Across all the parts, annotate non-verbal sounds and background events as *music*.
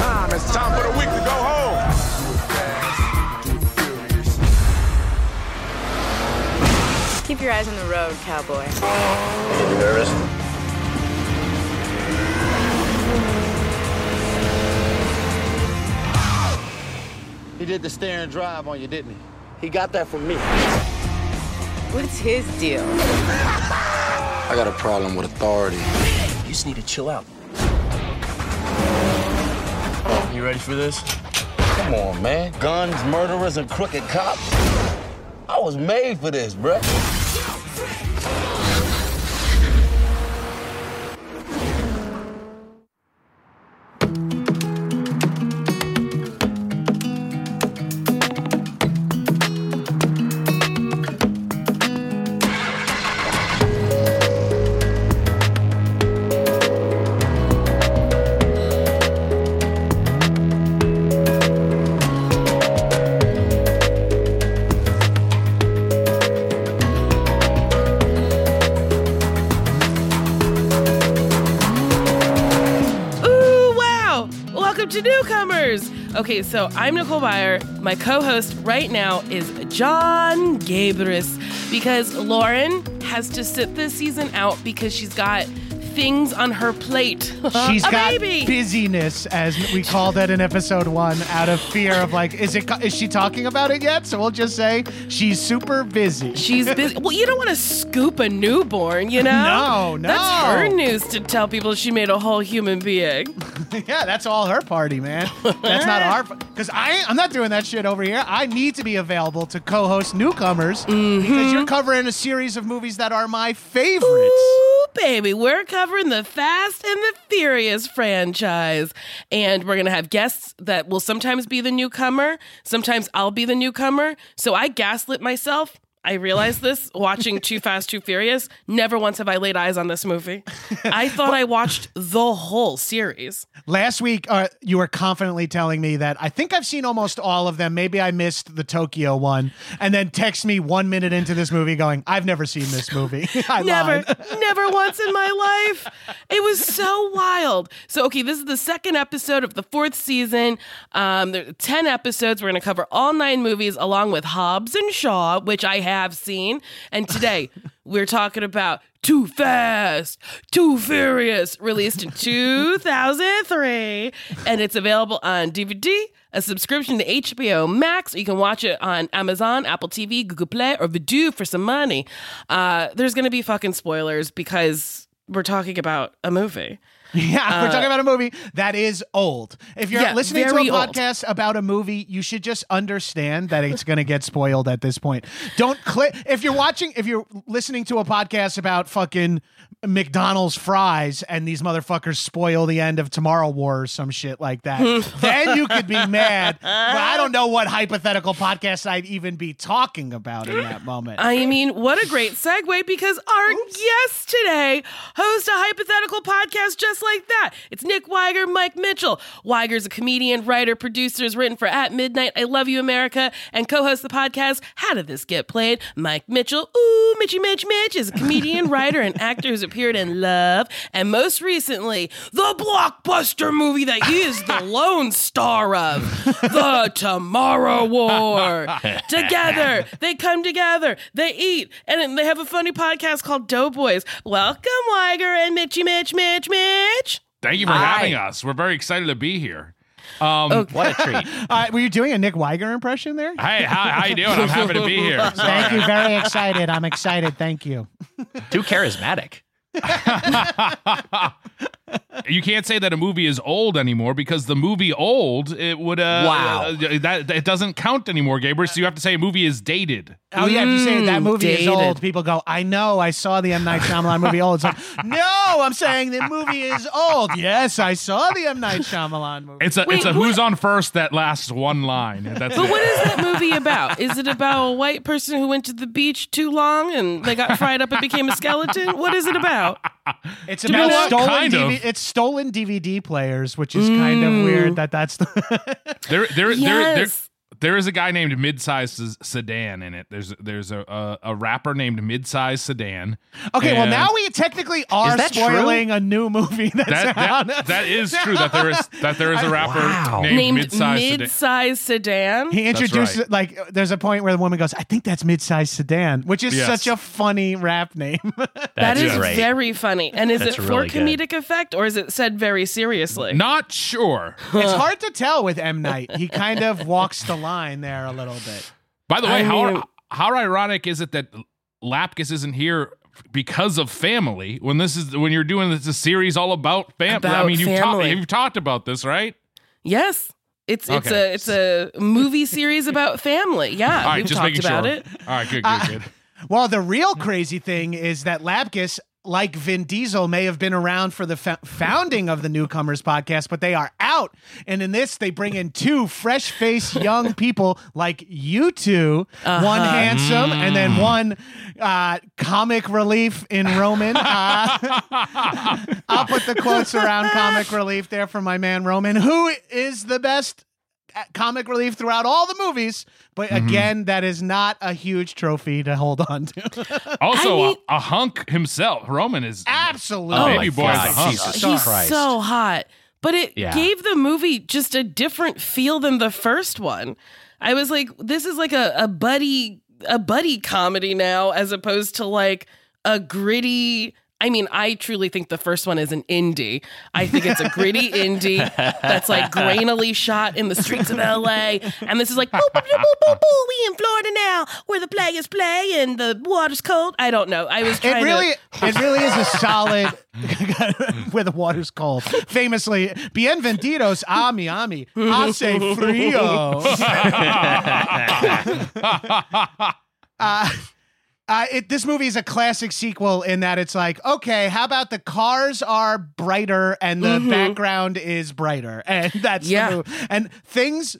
Time, it's time for the week to go home. Keep your eyes on the road, cowboy. You nervous? He did the stare and drive on you, didn't he? He got that from me. What's his deal? *laughs* I got a problem with authority. You just need to chill out. You ready for this? Come on, man. Guns, murderers, and crooked cops. I was made for this, bruh. To Newcomers! Okay, so I'm Nicole Byer. My co host right now is Jon Gabrus because Lauren has to sit this season out because she's got things on her plate. *laughs* She's a got baby! busyness, as we called it in episode one, out of fear of like, is it? Is she talking about it yet? So we'll just say she's super busy. She's busy. Well, you don't want to scoop a newborn, you know? No, no. That's her news to tell people she made a whole human being. *laughs* yeah, that's all her party, man. That's not our. *laughs* Because I, I'm not doing that shit over here. I need to be available to co-host newcomers Mm-hmm. because you're covering a series of movies that are my favorites. Ooh, baby, we're covering the Fast and the Furious franchise. And we're going to have guests that will sometimes be the newcomer. Sometimes I'll be the newcomer. So I gaslit myself. I realized this watching 2 Fast 2 Furious. Never once have I laid eyes on this movie. I *laughs* thought I watched the whole series. Last week, uh, you were confidently telling me that I think I've seen almost all of them. Maybe I missed the Tokyo one, and then text me one minute into this movie, going, "I've never seen this movie." *laughs* I never, *laughs* never once in my life. It was so wild. So, okay, this is the second episode of the fourth season. Um, there are 10 episodes. We're going to cover all nine movies along with Hobbs and Shaw, which I have seen. And today *laughs* we're talking about 2 Fast 2 Furious, released in 2003. And it's available on DVD, a subscription to HBO Max. You can watch it on Amazon, Apple TV, Google Play, or Vudu for some money. Uh, there's going to be fucking spoilers because we're talking about a movie. *laughs* Yeah, we're talking about a movie that is old. If you're yeah, listening to a very old. podcast about a movie, you should just understand that it's going to get spoiled at this point. Don't click if you're watching if you're listening to a podcast about fucking McDonald's fries and these motherfuckers spoil the end of Tomorrow War or some shit like that, *laughs* then you could be mad. But I don't know what hypothetical podcast I'd even be talking about in that moment. I mean, what a great segue because our guest today hosts a hypothetical podcast just like that. It's Nick Wiger, Mike Mitchell. Wiger's a comedian, writer, producer, has written for At Midnight, I Love You America, and co-hosts the podcast How Did This Get Played? Mike Mitchell, ooh, Mitchy Mitch Mitch, is a comedian, writer, and actor who's appeared in Love, and most recently, the blockbuster movie that he is the *laughs* lone star of, The Tomorrow War. *laughs* Together, they come together, they eat, and they have a funny podcast called Doughboys. Welcome, Wiger and Mitchy Mitch Mitch Mitch. Thank you for having us. We're very excited to be here. Um, What a treat. *laughs* Uh, were you doing a Nick Wiger impression there? Hey, how, how you doing? I'm happy to be here. Thank you. Very excited. I'm excited. Thank you. Too charismatic. *laughs* you can't say that a movie is old anymore because the movie old it would uh, Wow. uh, that it doesn't count anymore, Gabriel. So you have to say a movie is dated. Oh yeah, if you say that movie is old, people go, "I know, I saw the M Night Shyamalan movie old." It's like, no, I'm saying the movie is old. Yes, I saw the M Night Shyamalan movie. It's a Wait, it's a what- who's on first that lasts one line. That's But it. what is that movie about? Is it about a white person who went to the beach too long and they got fried up and became a skeleton? What is it about? *laughs* It's you know about stolen Kind of. DVD, it's stolen DVD players, which is kind of mm. weird that that's the *laughs* there, there, there, there, Yes. There is a guy named Midsize S- Sedan in it. There's there's a a, a rapper named Midsize Sedan. Okay, well now we technically are Is that true? spoiling a new movie *laughs* that's that, out. that, that is true that there is that there is a *laughs* rapper Wow. named, Named Midsize Sedan. mid-size sedan. He That's introduces right. like there's a point where the woman goes, "I think that's mid-sized sedan," which is Yes. such a funny rap name. *laughs* That's great. very funny. And is That's it for really good. comedic effect or is it said very seriously? Not sure. it's hard to tell with M Night. He kind of walks the line there a little bit. By the way, I how mean- how ironic is it that Lapkus isn't here because of family when this is when you're doing this a series all about family? I mean, you've, ta- you've talked about this, right? Yes. It's it's Okay. a it's a movie series about family. Yeah, All right, we've just talked about sure. it. All right, good, good, Uh, good. Well, the real crazy thing is that Lapkus, like Vin Diesel, may have been around for the fo- founding of the Newcomers podcast, but they are out. And in this, they bring in two fresh faced young *laughs* people like you 2 one handsome and then one uh, comic relief in Roman. Uh, *laughs* I'll put the quotes around comic relief there for my man Roman, who is the best Uh, comic relief throughout all the movies. But mm-hmm. again, that is not a huge trophy to hold on to. *laughs* Also, I mean- a, a hunk himself. Roman is Absolutely. Oh baby my boy. Is a hunk. Jesus He's Christ. so hot. But it Yeah. gave the movie just a different feel than the first one. I was like, this is like a, a buddy a buddy comedy now as opposed to like a gritty I mean, I truly think the first one is an indie. I think it's a gritty *laughs* indie that's like grainily shot in the streets of LA. And this is like, boo, boo, boo, boo, boo, boo, we in Florida now, where the play is play and the water's cold. I don't know. I was trying It really, to. it really is a solid *laughs* *laughs* where the water's cold. Famously, bienvenidos a Miami. Hace frio. uh, uh, it, this movie is a classic sequel in that it's like, okay, how about the cars are brighter and the background is brighter, *laughs* and that's Yeah. the move. And things,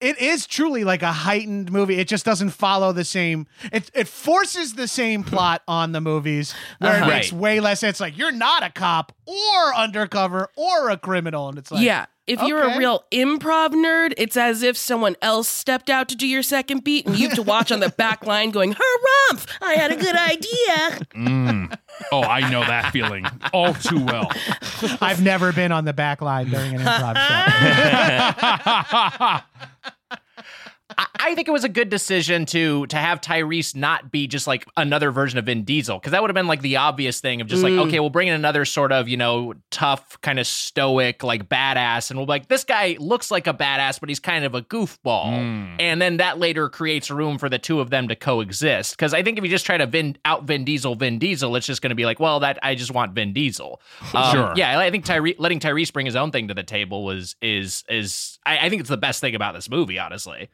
it is truly like a heightened movie. It just doesn't follow the same. It it forces the same *laughs* plot on the movies where Uh-huh. it makes way less. It's like you're not a cop or undercover or a criminal, and it's like, yeah. If you're a real improv nerd, it's as if someone else stepped out to do your second beat and you have to watch on the back *laughs* line going, Harumph! I had a good idea. Mm. Oh, I know that feeling all too well. I've never been on the back line during an improv show. *laughs* *laughs* I, I think it was a good decision to to have Tyrese not be just like another version of Vin Diesel because that would have been like the obvious thing of just like okay, we'll bring in another sort of you know tough kind of stoic like badass, and we'll be like this guy looks like a badass, but he's kind of a goofball, and then that later creates room for the two of them to coexist. Because I think if you just try to Vin out Vin Diesel Vin Diesel, it's just going to be like well that I just want Vin Diesel. Um, Sure. Yeah, I think Tyre- letting Tyrese bring his own thing to the table was is is I, I think it's the best thing about this movie, honestly.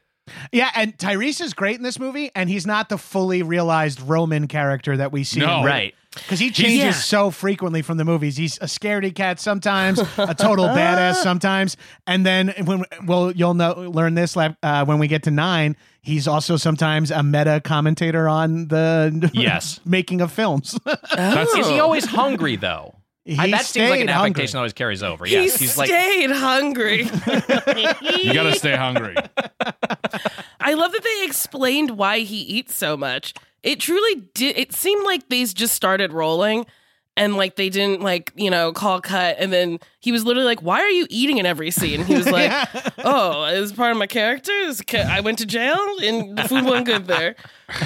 Yeah, and Tyrese is great in this movie, and he's not the fully realized Roman character that we see. No. in- Right. Because he changes Yeah. so frequently from the movies. He's a scaredy cat sometimes, a total badass *laughs* sometimes, and then when well, you'll know learn this lap- uh, when we get to nine. He's also sometimes a meta commentator on the Yes. *laughs* making of films. Is he always hungry though? He I- that seems like an hungry. affectation that always carries over. He Yes, he's like stayed hungry. *laughs* You got to *laughs* stay hungry. I love that they explained why he eats so much. It truly did. It seemed like these just started rolling, and like they didn't like you know call cut, and then he was literally like, "Why are you eating in every scene?" He was *laughs* like, "Oh, it's part of my character. Ca- I went to jail and the food wasn't good there."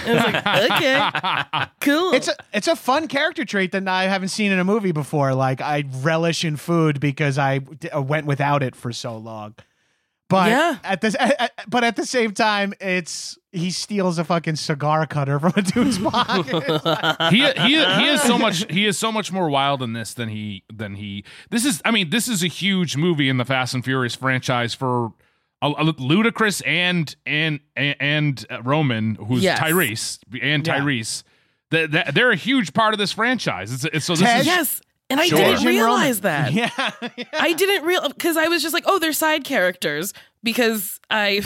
And I was like, *laughs* "Okay, cool." It's a it's a fun character trait that I haven't seen in a movie before. Like I relish in food because I d- uh, went without it for so long. But Yeah. at this, at, at- but at the same time, it's he steals a fucking cigar cutter from a dude's *laughs* pocket. he he he is so much he is so much more wild in this than he than he this is I mean this is a huge movie in the Fast and Furious franchise for a, a Ludacris and and and, and uh, Roman who's Yes. Tyrese and Yeah. Tyrese they, they, they're a huge part of this franchise it's, it's so this Ted? is yes, and I Sure. didn't Jim Roman. realize that. yeah, *laughs* I didn't real because I was just like, oh, they're side characters because I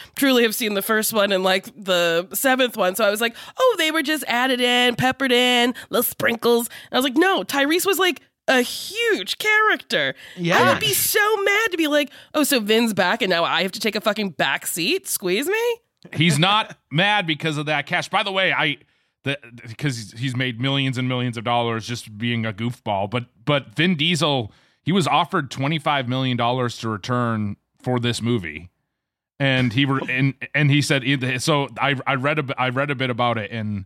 *laughs* truly have seen the first one and like the seventh one. So I was like, oh, they were just added in, peppered in, little sprinkles. And I was like, no, Tyrese was like a huge character. I Yeah. would be so mad to be like, oh, so Vin's back and now I have to take a fucking back seat. Squeeze me. he's not mad because of that cash by the way I because he's made millions and millions of dollars just being a goofball but but Vin Diesel he was offered 25 million dollars to return for this movie and he were and and he said so I I read a bit- read a bit about it and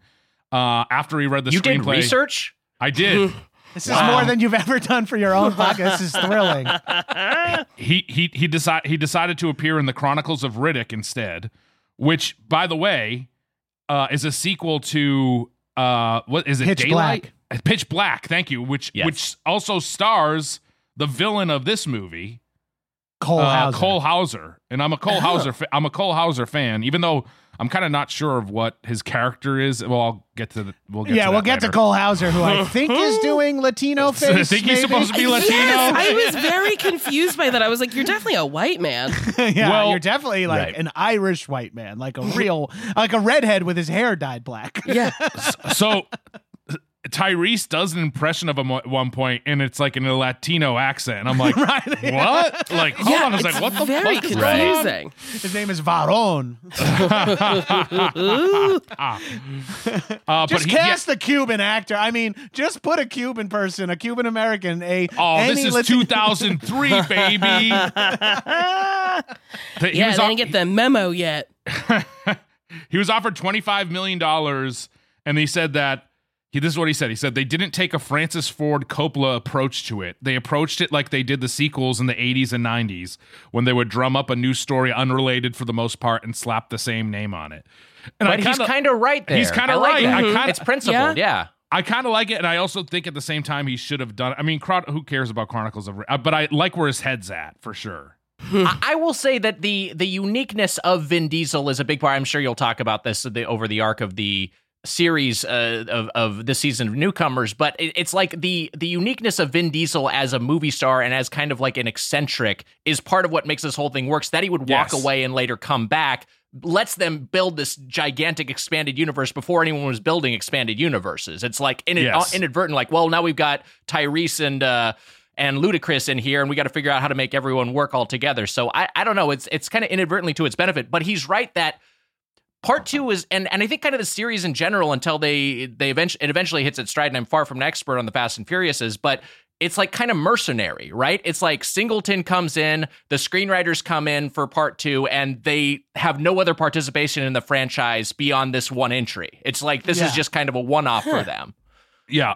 uh after he read the you screenplay did research. I did *laughs* this Wow. is more than you've ever done for your own *laughs* podcast. This is thrilling. he he he decided he decided to appear in the Chronicles of Riddick instead, which by the way uh, is a sequel to uh, what is it? Pitch Daylight? Pitch Black. Thank you. Which Yes. which also stars the villain of this movie, Cole uh, Hauser. Cole Hauser, and I'm a Cole Hauser. Fa- I'm a Cole Hauser fan, even though I'm kind of not sure of what his character is. Well, I'll get to the. We'll get yeah, to we'll that get to. Cole Hauser, who I *laughs* think is doing Latino face. *laughs* I think he's maybe? supposed to be Latino. Yes, I was very confused by that. I was like, you're definitely a white man. *laughs* yeah, Well- you're definitely like Right. an Irish white man, like a real, like a redhead with his hair dyed black. Yeah. so Tyrese does an impression of him at one point, and it's like in a Latino accent. And I'm like, *laughs* right? what? Like, hold yeah, on a it's second. What the very fuck is going on? confusing. His name is Verone. *laughs* Uh, Just but he, cast a Cuban actor. I mean, just put a Cuban person, a Cuban American, a oh, any this is Latino- 2003, *laughs* baby. That he Yeah, was they off- didn't get the memo yet. he was offered 25 million dollars, and he said that. He, this is what he said. He said they didn't take a Francis Ford Coppola approach to it. They approached it like they did the sequels in the 80s and 90s, when they would drum up a new story unrelated for the most part and slap the same name on it. And But he's kind of right there. He's kinda I like right. that. I kinda- it's principled. Yeah. I kind of like it, and I also think at the same time he should have done. I mean, who cares about Chronicles of? Uh, but I like where his head's at for sure. I, I will say that the the uniqueness of Vin Diesel is a big part. I'm sure you'll talk about this the, over the arc of the series uh, of of this season of newcomers, but it, it's like the the uniqueness of Vin Diesel as a movie star and as kind of like an eccentric is part of what makes this whole thing works. That he would walk Yes. away and later come back lets them build this gigantic expanded universe before anyone was building expanded universes. It's like in, Yes. inadvertent, like, well, now we've got Tyrese and uh, and Ludacris in here, and we got to figure out how to make everyone work all together. So I, I don't know. It's it's kind of inadvertently to its benefit, but he's right that part two is and and I think kind of the series in general until they they eventually it eventually hits its stride. And I'm far from an expert on the Fast and Furiouses, but it's like kind of mercenary, right? It's like Singleton comes in, the screenwriters come in for part two, and they have no other participation in the franchise beyond this one entry. It's like this is just kind of a one off for them. Yeah.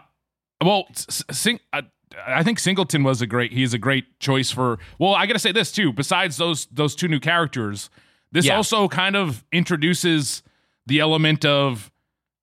Well, s- s- sing, I, I think Singleton was a great. He's a great choice for. Well, I got to say this too. Besides those those two new characters, this Yeah. also kind of introduces the element of,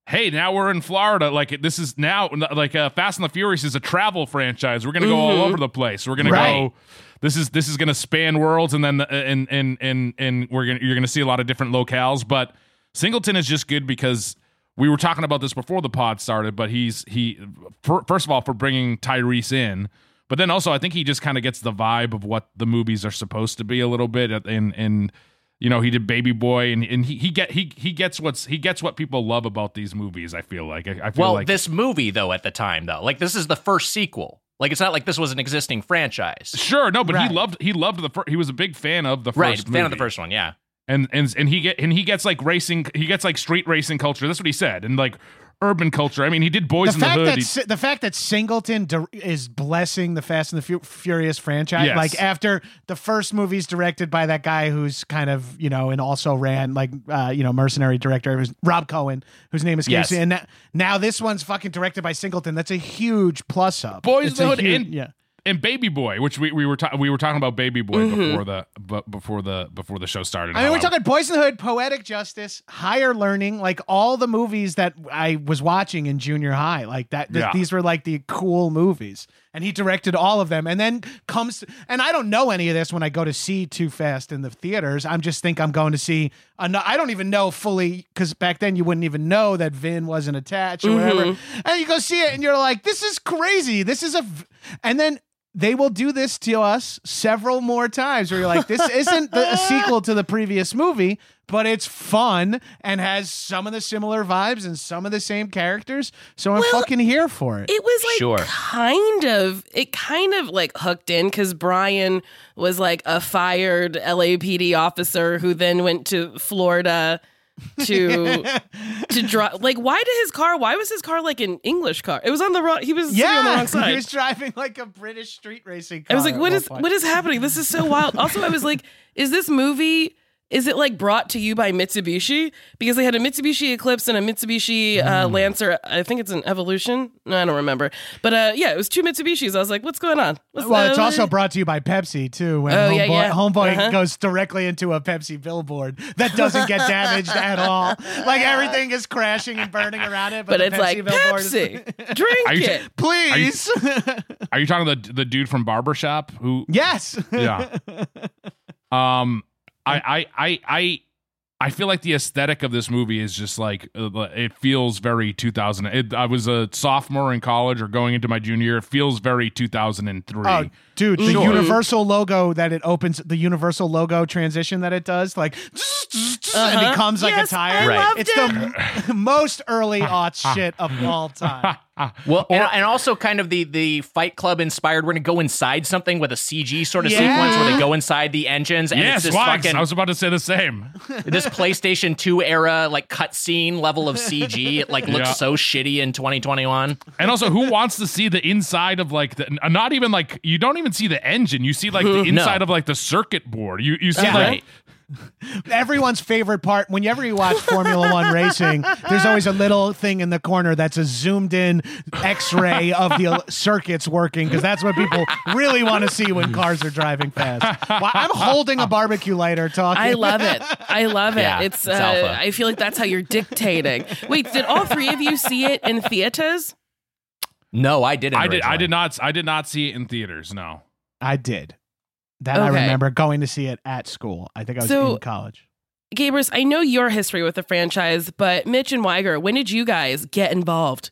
hey, now we're in Florida. Like this is now like uh, Fast and the Furious is a travel franchise. We're gonna go all mm-hmm. over the place. We're gonna Right. go. This is this is gonna span worlds, and then the, and and and and we're gonna you're gonna see a lot of different locales. But Singleton is just good because we were talking about this before the pod started, but he's he for, first of all for bringing Tyrese in, but then also I think he just kind of gets the vibe of what the movies are supposed to be a little bit, uh, and and you know he did Baby Boy, and, and he he get he he gets what's he gets what people love about these movies. I feel like I, I feel Well, like this movie though at the time though, like this is the first sequel. Like it's not like this was an existing franchise. sure no, but Right. he loved he loved the first. He was a big fan of the first Right, movie. fan of the first one, yeah. and and and he get and he gets like racing he gets like street racing culture that's what he said and like urban culture i mean he did boys the in the fact hood that He- the fact that Singleton di- is blessing the Fast and the Fu- Furious franchise, Yes. like after the first movie's directed by that guy who's kind of you know and also ran like uh, you know mercenary director, it was Rob Cohen, whose name is Yes. and now, now this one's fucking directed by Singleton. That's a huge plus up. Boys It's in the Hood huge- and- yeah. And baby boy which we, we were ta- we were talking about baby boy mm-hmm. before the bu- before the before the show started I mean, we're talking Boys in Hood, Poetic Justice, Higher Learning, like all the movies that I was watching in junior high. Like that, th- Yeah. these were like the cool movies, and he directed all of them. And then comes, and I don't know any of this when I go to see Too Fast in the theaters. I'm just think I'm going to see. Ano- I don't even know fully because back then you wouldn't even know that Vin wasn't attached or whatever. Mm-hmm. And you go see it, and you're like, "This is crazy. This is a," and then they will do this to us several more times where you're like, this isn't the, a *laughs* sequel to the previous movie, but it's fun and has some of the similar vibes and some of the same characters. So I'm Well, fucking here for it. It was like Sure. kind of it kind of like hooked in because Brian was like a fired LAPD officer who then went to Florida to *laughs* to drive. Like, why did his car? Why was his car like an English car? It was on the wrong. He was yeah, on the wrong side. *laughs* he was driving like a British street racing car. I was like, at what is what is happening? This is so wild. Also, I was like, *laughs* is this movie? Is it like brought to you by Mitsubishi? Because they had a Mitsubishi Eclipse and a Mitsubishi Hmm. uh, Lancer. I think it's an Evolution. No, I don't remember. But uh, yeah, it was two Mitsubishis. I was like, what's going on? What's Well, it's also brought to you by Pepsi too. When Oh, Homeboy, yeah, yeah. Homeboy Uh-huh. goes directly into a Pepsi billboard that doesn't get damaged at all. Like *laughs* everything is crashing and burning around it, but, But the it's Pepsi like billboard is- Pepsi, *laughs* drink Are you- it. Please. are you talking the the dude from barbershop who yes. yeah *laughs* um I, I i i I feel like the aesthetic of this movie is just like uh, it feels very 2000. It, I was a sophomore in college or going into my junior year. It feels very 2003. Oh, dude, the Sure. universal logo that it opens, the universal logo transition that it does, like, *laughs* and Uh-huh. becomes like Yes, a tire. I Right. loved It's the most early aught *laughs* shit of all time. Ah. Well, and, and also kind of the the Fight Club inspired. We're gonna go inside something with a CG sort of Yeah. sequence where they go inside the engines, and yes, it's this Wags, fucking I was about to say the same. *laughs* this PlayStation 2 era like cutscene level of CG. It like looks Yeah. so shitty in 2021. And also, who wants to see the inside of like the not even like you don't even see the engine. You see like the *laughs* inside of like the circuit board. You you see Yeah. like Right. Everyone's favorite part, whenever you watch Formula One racing, there's always a little thing in the corner that's a zoomed in x ray of the circuits working, because that's what people really want to see when cars are driving fast. Well, I'm holding a barbecue lighter talking. I love it. I love it. Yeah, it's, it's uh, alpha. I feel like that's how you're dictating. Wait, did all three of you see it in theaters? No, I didn't. I did I did not I did not see it in theaters. No. I did. That I remember going to see it at school. I think I was So- in college. Gabrus, I know your history with the franchise, but Mitch and Wiger, when did you guys get involved?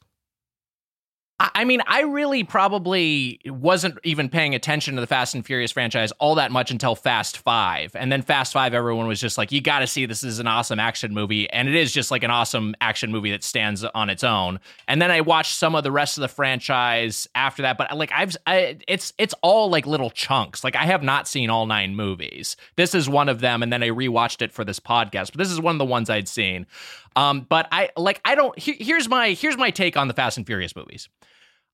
I mean, I really probably wasn't even paying attention to the Fast and Furious franchise all that much until Fast Five. And then Fast Five, everyone was just like, you got to see this is an awesome action movie. And it is just like an awesome action movie that stands on its own. And then I watched some of the rest of the franchise after that. But like, I've, I, it's, it's all like little chunks. Like, I have not seen all nine movies. This is one of them. And then I rewatched it for this podcast. But this is one of the ones I'd seen. Um, but I like, I don't, here, here's my, here's my take on the Fast and Furious movies.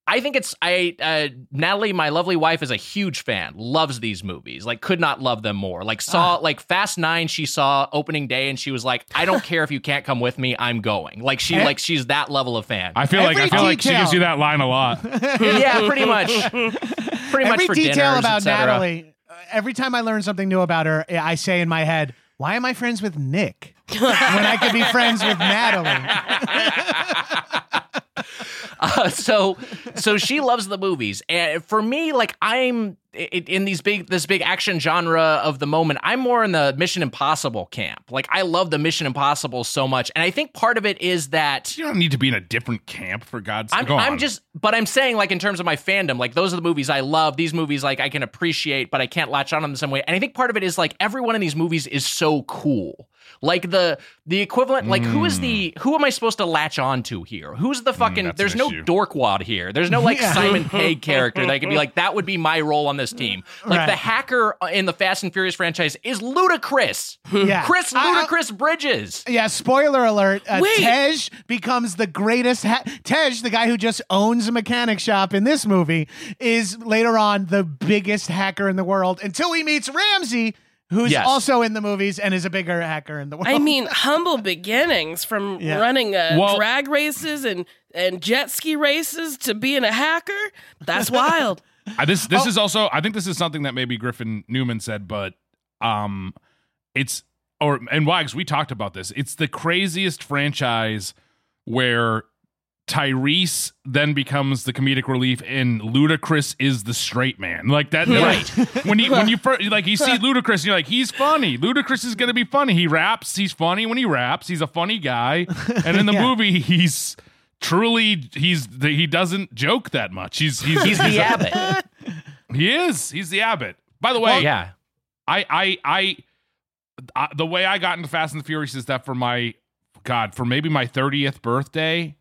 I think it's I uh Natalie, my lovely wife, is a huge fan. Loves these movies. Like could not love them more. Like saw like Fast Nine, she saw opening day and she was like, I don't care if you can't come with me, I'm going. Like she Eh? like she's that level of fan. I feel like I Every feel like she gives you that line a lot. *laughs* yeah, pretty much. Pretty much Every for detail dinners, about. Natalie, uh, every time I learn something new about her, I say in my head, why am I friends with Nick when I could be friends with Natalie? *laughs* Uh, so so she loves the movies and for me like i'm in these big this big action genre of the moment, I'm more in the Mission Impossible camp. Like I love the Mission Impossible so much, and I think part of it is that You don't need to be in a different camp for God's sake. I'm, Go I'm just, but I'm saying, like, in terms of my fandom, like, those are the movies I love. These movies, like, I can appreciate, but I can't latch on them the same way. And I think part of it is, like, everyone in these movies is so cool. Like, the the equivalent, like, who is the, who am I supposed to latch on to here? Who's the fucking, Mm. there's no issue. dorkwad here. There's no, like, Yeah. Simon Pegg *laughs* character that could be like, that would be my role on this team. Like, Right. the hacker in the Fast and Furious franchise is Ludacris. Yeah. *laughs* Chris Ludacris Bridges. Yeah, spoiler alert. Uh, Tej becomes the greatest. Ha- Tej, the guy who just owns a mechanic shop in this movie, is later on the biggest hacker in the world until he meets Ramsey, who's Yes. also in the movies and is a bigger hacker in the world. I mean, *laughs* humble beginnings from Yeah. running uh, Well- drag races and, and jet ski races to being a hacker. That's *laughs* wild. Uh, this Oh. this is also I think this is something that maybe Griffin Newman said, but um it's or and Wags, we talked about this. It's the craziest franchise where Tyrese then becomes the comedic relief and Ludacris is the straight man. Like that Right. *laughs* when you when you first like you see *laughs* Ludacris, you're like, he's funny. Ludacris is gonna be funny. He raps, he's funny when he raps, he's a funny guy. And in the *laughs* Yeah. movie, he's truly he's he doesn't joke that much. He's he's He's the a- Abbott. he is. He's the abbot. By the way, yeah. I, I, I, I, the way I got into Fast and the Furious is that for my, God, for maybe my 30th birthday,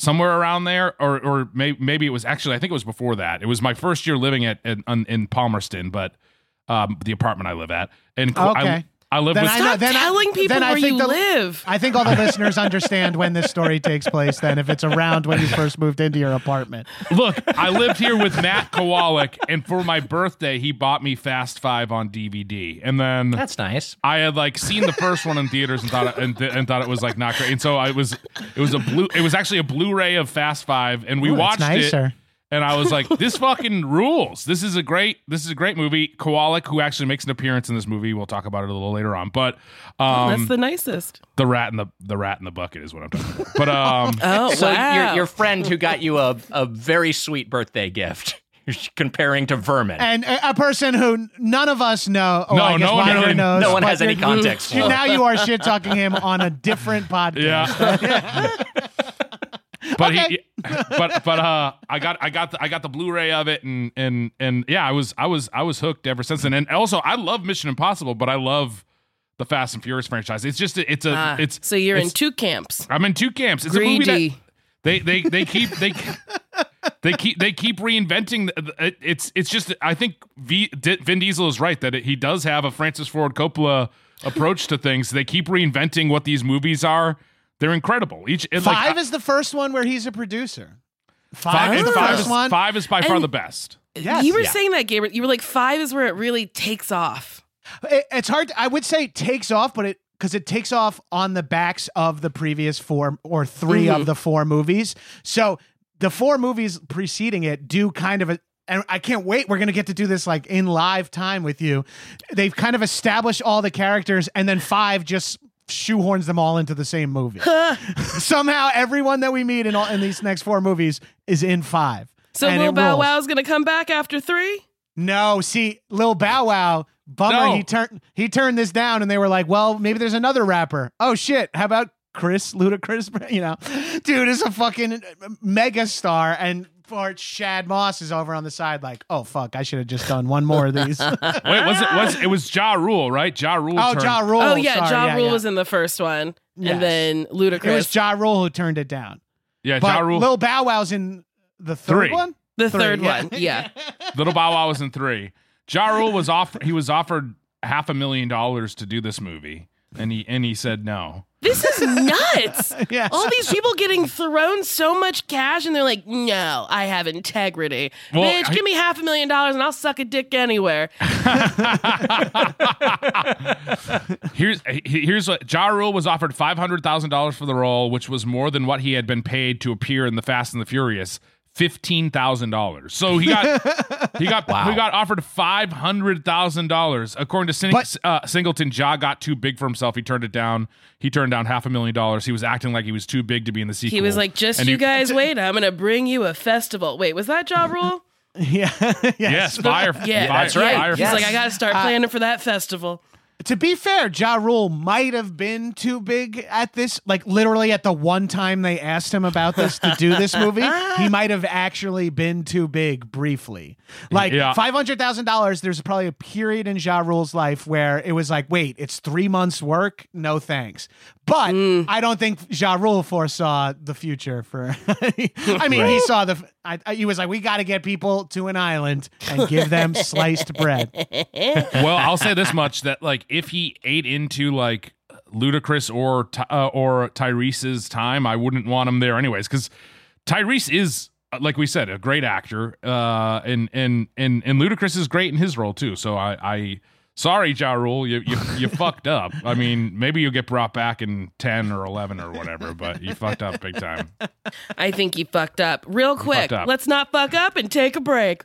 somewhere around there, or, or maybe, maybe it was actually, I think it was before that. It was my first year living at, in, in Palmerston, but, um, the apartment I live at. And Okay. I live Then with, I know- Stop then I- telling people then I where think you the- live. I think all the *laughs* listeners understand when this story takes place. Then, if it's around when you *laughs* first moved into your apartment, look, I lived here with *laughs* Matt Kowalik, and for my birthday, he bought me Fast Five on DVD. And then That's nice. I had like seen the first one in theaters and thought it, and, th- and thought it was like not great. And so I was it was a blue it was actually a Blu-ray of Fast 5 and we Ooh, that's watched it nicer. And I was like this fucking rules. This is a great this is a great movie. Kowalik who actually makes an appearance in this movie, we'll talk about it a little later on. But um That's the nicest. the rat in the the rat in the bucket is what I'm talking about. But um *laughs* Oh, So wow. your your friend who got you a, a very sweet birthday gift, *laughs* comparing to Vermin. and a, a person who none of us know. Oh, No, I guess no one Ryder really- knows. no one has any context you- now you are shit talking him on a different *laughs* podcast. Yeah. But Okay. he, *laughs* but but uh, I got I got the, I got the Blu-ray of it, and and and yeah, I was I was I was hooked ever since then. And also, I love Mission Impossible, but I love the Fast and Furious franchise. It's just it's a Ah, it's so you're in two camps. I'm in two camps. It's a movie Greedy. that they they they keep they. They keep they keep reinventing. the- It, it's it's just I think v, D- Vin Diesel is right that it, he does have a Francis Ford Coppola approach to things. They keep reinventing what these movies are. They're incredible. Each it, like, Five is the first one where he's a producer. Five, Five, is the five, first is, one. five is by far the best. Yes. you were Yeah. saying that, Gabriel. You were like, five is where it really takes off. It- it's hard. To, I would say it takes off, but it because it takes off on the backs of the previous four or 3 Mhm. of the four movies. So the four movies preceding it do kind of a. And I can't wait. We're gonna get to do this like in live time with you. They've kind of established all the characters, and then five just shoehorns them all into the same movie. *laughs* Somehow, everyone that we meet in all in these next four movies is in five. So And Lil Bow rules. Wow's gonna come back after three. No, see, Lil Bow Wow, bummer. No. He turned he turned this down, and they were like, "Well, maybe there's another rapper." Oh shit! How about Chris Ludacris? *laughs* You know, dude is a fucking mega star, and for Shad Moss is over on the side, like, "Oh fuck, I should have just done one more of these." oh, *laughs* Wait, was it was it was Ja Rule, right? Ja Rule. Oh, turned, Ja Rule. oh yeah, sorry, Ja Rule yeah. was in the first one, Yes. and then Ludacris. It was Ludacris. Ja Rule who turned it down, Yeah, but Ja Rule. Lil Bow Wow's in the third Three. one. the Three, third yeah. one, yeah. *laughs* Little Bow Wow was in three. Ja Rule was off. He was offered half a million dollars to do this movie, and he and he said no. This is nuts. *laughs* Yeah. All these people getting thrown so much cash, and they're like, "No, I have integrity, Well, bitch. I- give me half a million dollars, and I'll suck a dick anywhere." *laughs* Here's here's what Ja Rule was offered five hundred thousand dollars for the role, which was more than what he had been paid to appear in the Fast and the Furious. Fifteen thousand dollars. So he got he got *laughs* he got offered five hundred thousand dollars. According to Sing- But- uh, Singleton, Ja got too big for himself. He turned it down. He turned down half a million dollars. He was acting like he was too big to be in the sequel. He was like, "Just And you he- guys *laughs* wait. I'm gonna bring you a festival." Wait, was that Ja Rule? *laughs* Yeah, yes. Yes, Fyre. Yeah, Fyre, that's right. Fyre, He's like, I got to start Uh, planning for that festival. To be fair, Ja Rule might have been too big at this. Like literally at the one time they asked him about this to do this movie, he *laughs* might have actually been too big briefly. Like Yeah. five hundred thousand dollars. There's probably a period in Ja Rule's life where it was like, wait, it's three months' work. No thanks. But hmm. I don't think Ja Rule foresaw the future for. *laughs* I mean, he saw the. I, I- he was like, we got to get people to an island and give them *laughs* sliced bread. well, I'll say this much: that like if he ate into like Ludacris or uh, or Tyrese's time, I wouldn't want him there anyways. Because Tyrese is, uh, like we said, a great actor, uh, and and and and Ludacris is great in his role too. So I, I sorry, Ja Rule, you you, you *laughs* fucked up. I mean, maybe you'll get brought back in ten or eleven or whatever, but you fucked up big time. *laughs* I think you fucked up. Real quick, up. let's not fuck up and take a break.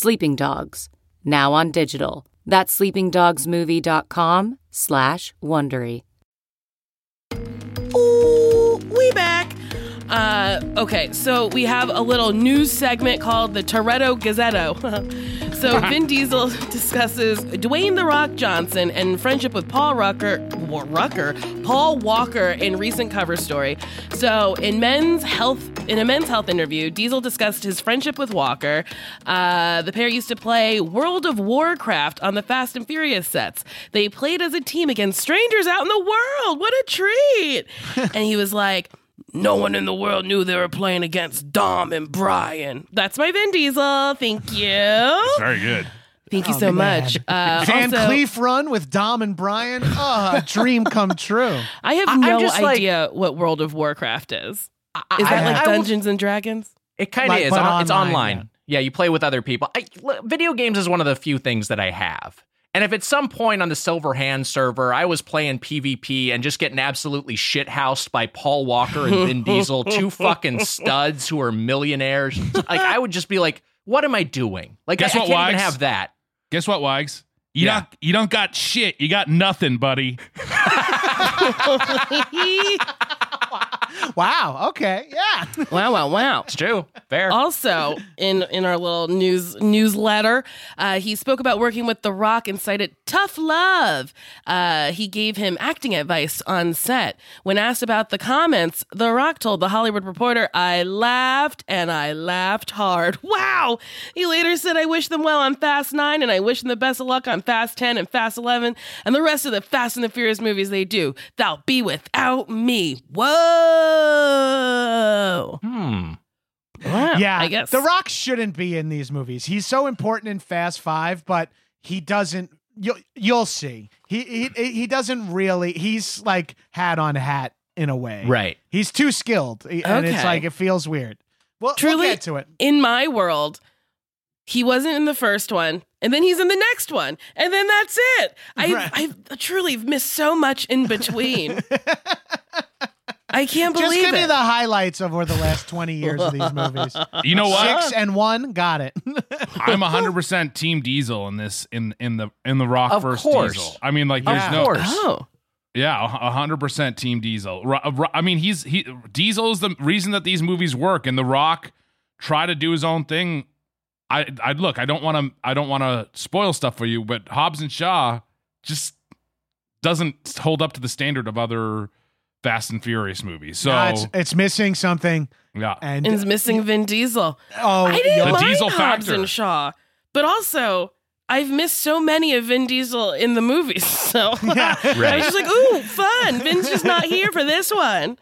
Sleeping Dogs, now on digital. That's sleepingdogsmovie.com slash Wondery. Ooh, we back. Uh, okay, so we have a little news segment called the Toretto Gazzetto. *laughs* so Vin *laughs* Diesel *laughs* discusses Dwayne the Rock Johnson and friendship with Paul Rucker, Rucker, Paul Walker in recent cover story. So in Men's Health, in a Men's Health interview, Diesel discussed his friendship with Walker. Uh, the pair used to play World of Warcraft on the Fast and Furious sets. They played as a team against strangers out in the world. What a treat! and he was like. No one in the world knew they were playing against Dom and Brian. That's my Vin Diesel. Thank you. Very good. Thank you Oh, so man. much. Uh, Van also, Cleef run with Dom and Brian. Oh, a *laughs* dream come true. I have I- I'm no just like- idea what World of Warcraft is. Is that I- like I will- Dungeons and Dragons? It kind of Like, is. but On- it's online, online. Yeah. you play with other people. I, video games is one of the few things that I have. And if at some point on the Silver Hand server I was playing PvP and just getting absolutely shithoused by Paul Walker and Vin *laughs* Diesel, two fucking studs who are millionaires, like I would just be like, "What am I doing?" Like, Guess I, I what, can't even have that. Guess what, Wags? You Yeah. don't you don't got shit. You got nothing, buddy. *laughs* *laughs* *laughs* Wow. Okay. Yeah. *laughs* wow, wow, wow. It's true. Fair. Also, in in our little news newsletter, uh, he spoke about working with The Rock and cited tough love. Uh, he gave him acting advice on set. When asked about the comments, The Rock told the Hollywood Reporter, "I laughed and I laughed hard." *laughs* Wow. He later said, "I wish them well on Fast Nine, and I wish them the best of luck on Fast Ten and Fast Eleven, and the rest of the Fast and the Furious movies they do. They'll be without me." Whoa. Hmm. Wow. yeah. I guess The Rock shouldn't be in these movies. He's so important in Fast Five, but he doesn't. You'll you'll see. He he he doesn't really. He's like hat on hat in a way. Right. He's too skilled, and it's like it feels weird. Well, Truly, we'll get to it. in my world, he wasn't in the first one, and then he's in the next one, and then that's it. I Right. I truly missed so much in between. *laughs* I can't believe Just believe give me it. the highlights over the last twenty years of these movies. *laughs* You know what? Six and one, got it. *laughs* I'm 100% Team Diesel in this in in the in the Rock Of versus course. Diesel. I mean, like Of there's no course. oh, Yeah, a hundred percent Team Diesel. Ro- Ro- I mean, he's he Diesel is the reason that these movies work, and The Rock try to do his own thing. I I look, I don't want to I don't want to spoil stuff for you, but Hobbs and Shaw just doesn't hold up to the standard of other Fast and Furious movies. So Nah, it's, it's missing something, yeah, and and it's missing Vin Diesel. oh, I didn't The mind Diesel Hobbs factor. and Shaw, but also. I've missed so many of Vin Diesel in the movies, *laughs* so *laughs* I was just like, "Ooh, fun!" Vin's just not here for this one.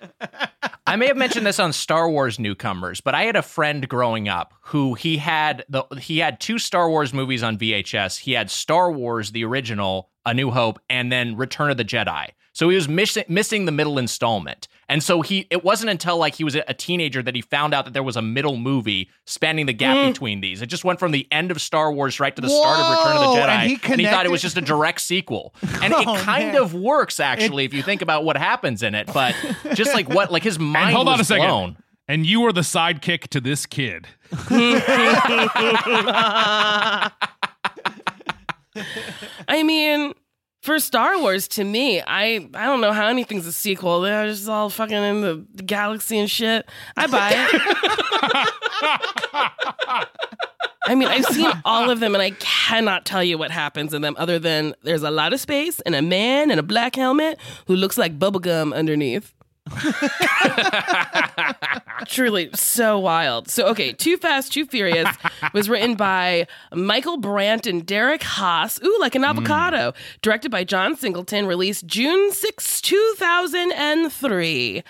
I may have mentioned this on Star Wars newcomers, but I had a friend growing up who he had the he had two Star Wars movies on VHS. He had Star Wars the original, A New Hope, and then Return of the Jedi. So he was missing missing the middle installment. And so he it wasn't until like he was a teenager that he found out that there was a middle movie spanning the gap Mm. between these. It just went from the end of Star Wars right to the start of Return of the Jedi. and he he thought it was just a direct sequel. *laughs* And Oh, it kind man. of works actually if you think about what happens in it, but just like what like his mind and hold on was a second. blown. And you were the sidekick to this kid. *laughs* *laughs* I mean, for Star Wars, to me, I I don't know how anything's a sequel. They're just all fucking in the, the galaxy and shit. I buy it. I mean, I've seen all of them, and I cannot tell you what happens in them, other than there's a lot of space and a man in a black helmet who looks like bubblegum underneath. *laughs* Truly so wild. So, okay, Too Fast, Too Furious was written by Michael Brandt and Derek Haas. Ooh, like an Mm. avocado. Directed by John Singleton. Released June 6, 2003.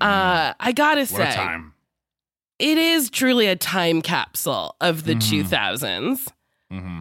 Uh, I gotta Mm. What say, time. it is truly a time capsule of the Mhm. 2000s. hmm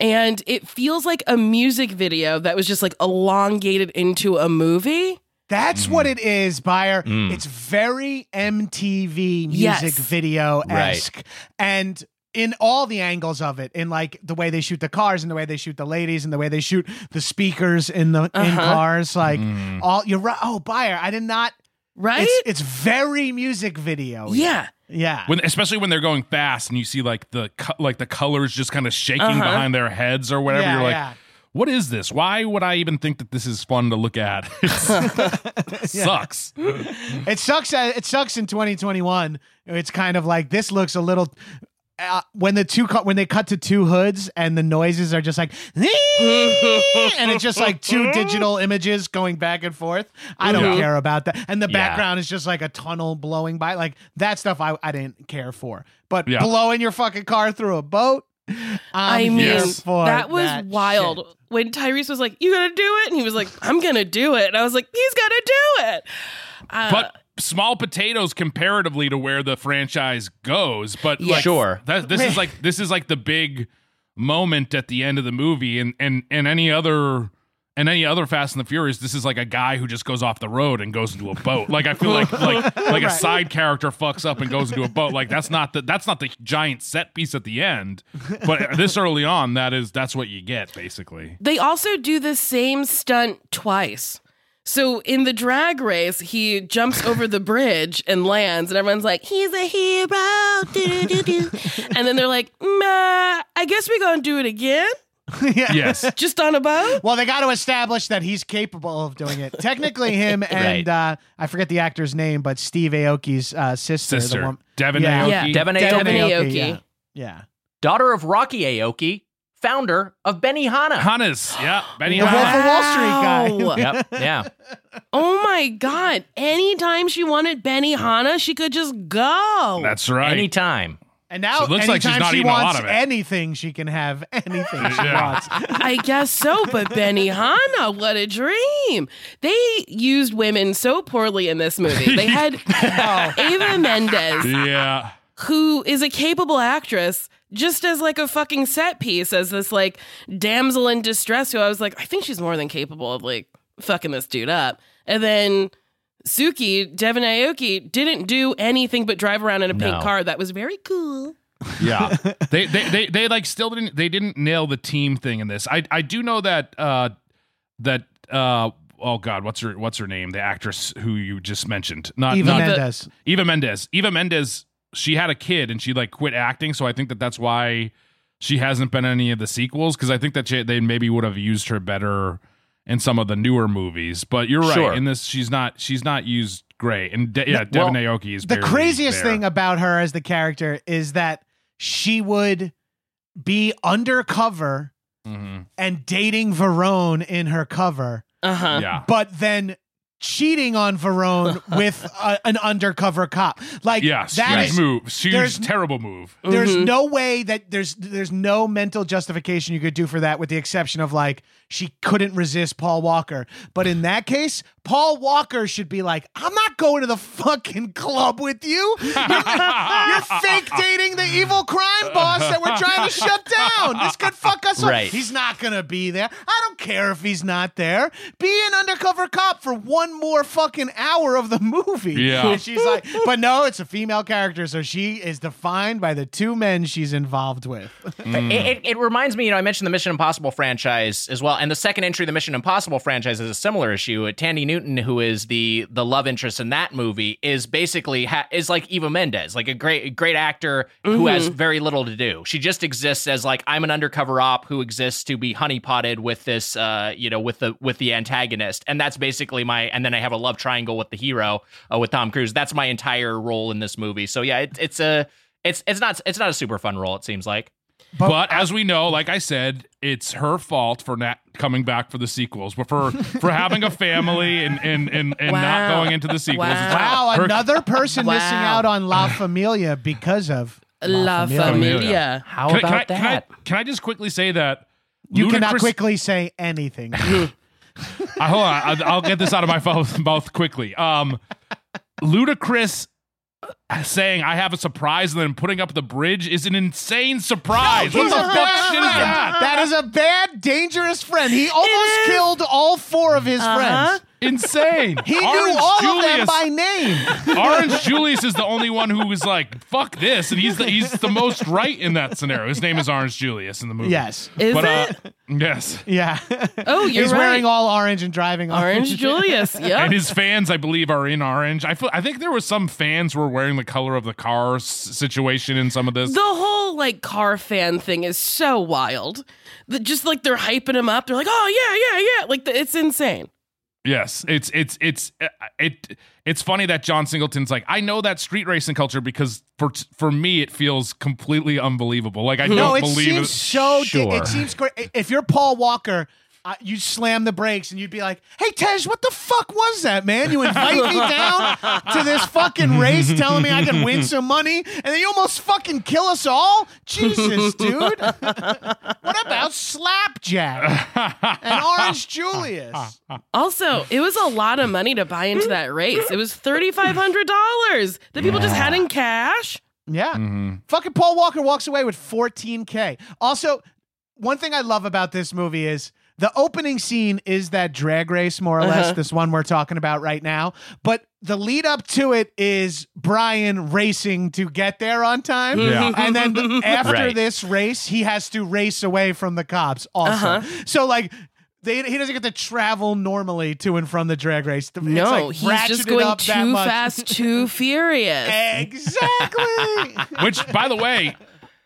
And it feels like a music video that was just like elongated into a movie. That's what it is, Byer. Mm. It's very MTV music Yes. video esque. And in all the angles of it, in like the way they shoot the cars and the way they shoot the ladies and the way they shoot the speakers in the in Uh-huh. cars, like Mm. all you're right. Oh, Byer, I did not Right? It's, it's very music video. yeah. Yeah. When, especially when they're going fast and you see like the co- like the colors just kind of shaking Uh-huh. behind their heads or whatever. Yeah, you're like, yeah. What is this? Why would I even think that this is fun to look at? *laughs* *laughs* *laughs* It sucks. it sucks. It sucks in 2021. It's kind of like this looks a little. Uh, when the two cut when they cut to two hoods and the noises are just like and it's just like two digital images going back and forth i don't Yeah. care about that and the Yeah. background is just like a tunnel blowing by like that stuff i, I didn't care for but Yeah. blowing your fucking car through a boat I I'm mean, here for that was that wild. shit. When Tyrese was like, "You gonna do it?" and he was like, "I'm gonna do it," and I was like, "He's gonna do it." Uh, but small potatoes comparatively to where the franchise goes. But Yeah. like, Sure. that, this is *laughs* like this is like the big moment at the end of the movie, and and and any other. And any other Fast and the Furious, this is like a guy who just goes off the road and goes into a boat. Like I feel like *laughs* like like a side character fucks up and goes into a boat. Like that's not the that's not the giant set piece at the end. But *laughs* this early on, that is that's what you get basically. They also do the same stunt twice. So in the drag race, he jumps over the bridge and lands, and everyone's like, "He's a hero!" *laughs* and then they're like, I guess we're gonna do it again." *laughs* Yes. Just on a boat. Well, they got to establish that he's capable of doing it. Technically, him *laughs* and uh, I forget the actor's name, but Steve Aoki's uh, sister, Sister. the one, Devin yeah. Aoki. Yeah. Devin Devin Aoki. Aoki, Aoki. Yeah. yeah. Daughter of Rocky Aoki, founder of Benihana. Hannes, yeah, Benny The Wolf Hanna. of Wall Street guy. Wow. *laughs* Yep. Yeah. Oh my god! Anytime she wanted Benny Hanna, she could just go. That's right. Anytime. And now, So it looks like she's anytime not she eating a lot wants of it. anything, she can have *laughs* anything she Yeah. wants. I guess so, but Benny Hanna, what a dream! They used women so poorly in this movie. They had *laughs* *laughs* Eva Mendes, Yeah. who is a capable actress, just as like a fucking set piece, as this like damsel in distress. Who I was like, I think she's more than capable of like fucking this dude up. And then Suki Devin Aoki didn't do anything but drive around in a pink No. car. That was very cool. *laughs* Yeah. they, they they they like still didn't they didn't nail the team thing in this. I I do know that uh that uh oh god, what's her what's her name? The actress who you just mentioned. Not Eva not Mendes. Eva Mendes. Eva Mendes, she had a kid and she like quit acting, so I think that that's why she hasn't been in any of the sequels because I think that she, they maybe would have used her better in some of the newer movies. But you're right. Sure. In this she's not she's not used great. And De- yeah, Well, Devin Aoki is The craziest there. thing about her as the character is that she would be undercover Mhm. and dating Verone in her cover, Uh huh. Yeah. but then cheating on Verone *laughs* with a, an undercover cop. Like Yes, that huge is- move. Huge, there's- terrible move. There's Mhm. no way that there's there's no mental justification you could do for that, with the exception of like she couldn't resist Paul Walker. But in that case, Paul Walker should be like, I'm not going to the fucking club with you. You're, you're fake dating the evil crime boss that we're trying to shut down. This could fuck us Right. up. He's not gonna be there. I don't care if he's not there. Be an undercover cop for one more fucking hour of the movie. Yeah. And she's like, but no, it's a female character, so she is defined by the two men she's involved with. Mm. It, it, it reminds me, you know, I mentioned the Mission Impossible franchise as well, and the second entry of the Mission Impossible franchise is a similar issue. Thandie Newton, who is the the love interest in that movie, is basically ha- is like Eva Mendes, like a great great actor who has very little to do. She just exists as like I'm an undercover op who exists to be honeypotted with this, uh, you know, with the with the antagonist, and that's basically my. And then I have a love triangle with the hero uh, with Tom Cruise. That's my entire role in this movie. So yeah, it, it's a. It's it's not it's not a super fun role. It seems like. But, as we know, like I said, it's her fault for not coming back for the sequels, but for for having a family and and and, and not going into the sequels. Wow. Wow, her- another *laughs* person missing out on La Familia because of La Familia. Familia. How Can I- about can I, that? Can I, can I just quickly say that You cannot quickly say anything. *laughs* Uh, hold on, I'll, I'll get this out of my *laughs* mouth, mouth quickly. Um, Ludacris saying I have a surprise and then putting up the bridge is an insane surprise. He's what the fuck shit is that? That is a bad, dangerous friend. He almost killed all four of his Uh-huh. friends. Insane. He Orange knew all Julius, of them by name. Orange Julius is the only one who was like, "Fuck this," and he's the, he's the most right in that scenario. His name is Orange Julius in the movie. Yes. Is but, it? Uh, yes. Yeah. Oh, you're He's right. wearing all orange and driving Orange Julius. *laughs* Yeah. And his fans, I believe, are in orange. I feel, I think there were some fans were wearing the color of the car s- situation in some of this. the whole whole like car fan thing is so wild. The, just like they're hyping him up. They're like, oh yeah, yeah, yeah. Like the, it's insane. Yes, it's it's it's uh, it it's funny that John Singleton's like I know that street racing culture because for for me it feels completely unbelievable. Like I no, don't it believe seems it. so. di- Sure. It seems great. If you're Paul Walker, uh, you'd slam the brakes and you'd be like, "Hey, Tej, what the fuck was that, man? You invite me down to this fucking race, telling me I can win *laughs* some money, and then you almost fucking kill us all? Jesus, *laughs* dude. what about Slapjack and Orange Julius? Also, it was a lot of money to buy into that race. It was thirty five hundred dollars that people just had in cash. Yeah. Mm-hmm. Fucking Paul Walker walks away with 14K. Also, one thing I love about this movie is the opening scene is that drag race, more or less, Uh-huh. this one we're talking about right now. But the lead up to it is Brian racing to get there on time. Yeah. And then the- *laughs* after Right. this race, he has to race away from the cops also. Uh-huh. So, like, they, he doesn't get to travel normally to and from the drag race. It's No, like he's just going too fast, too *laughs* furious. Exactly. Which, by the way,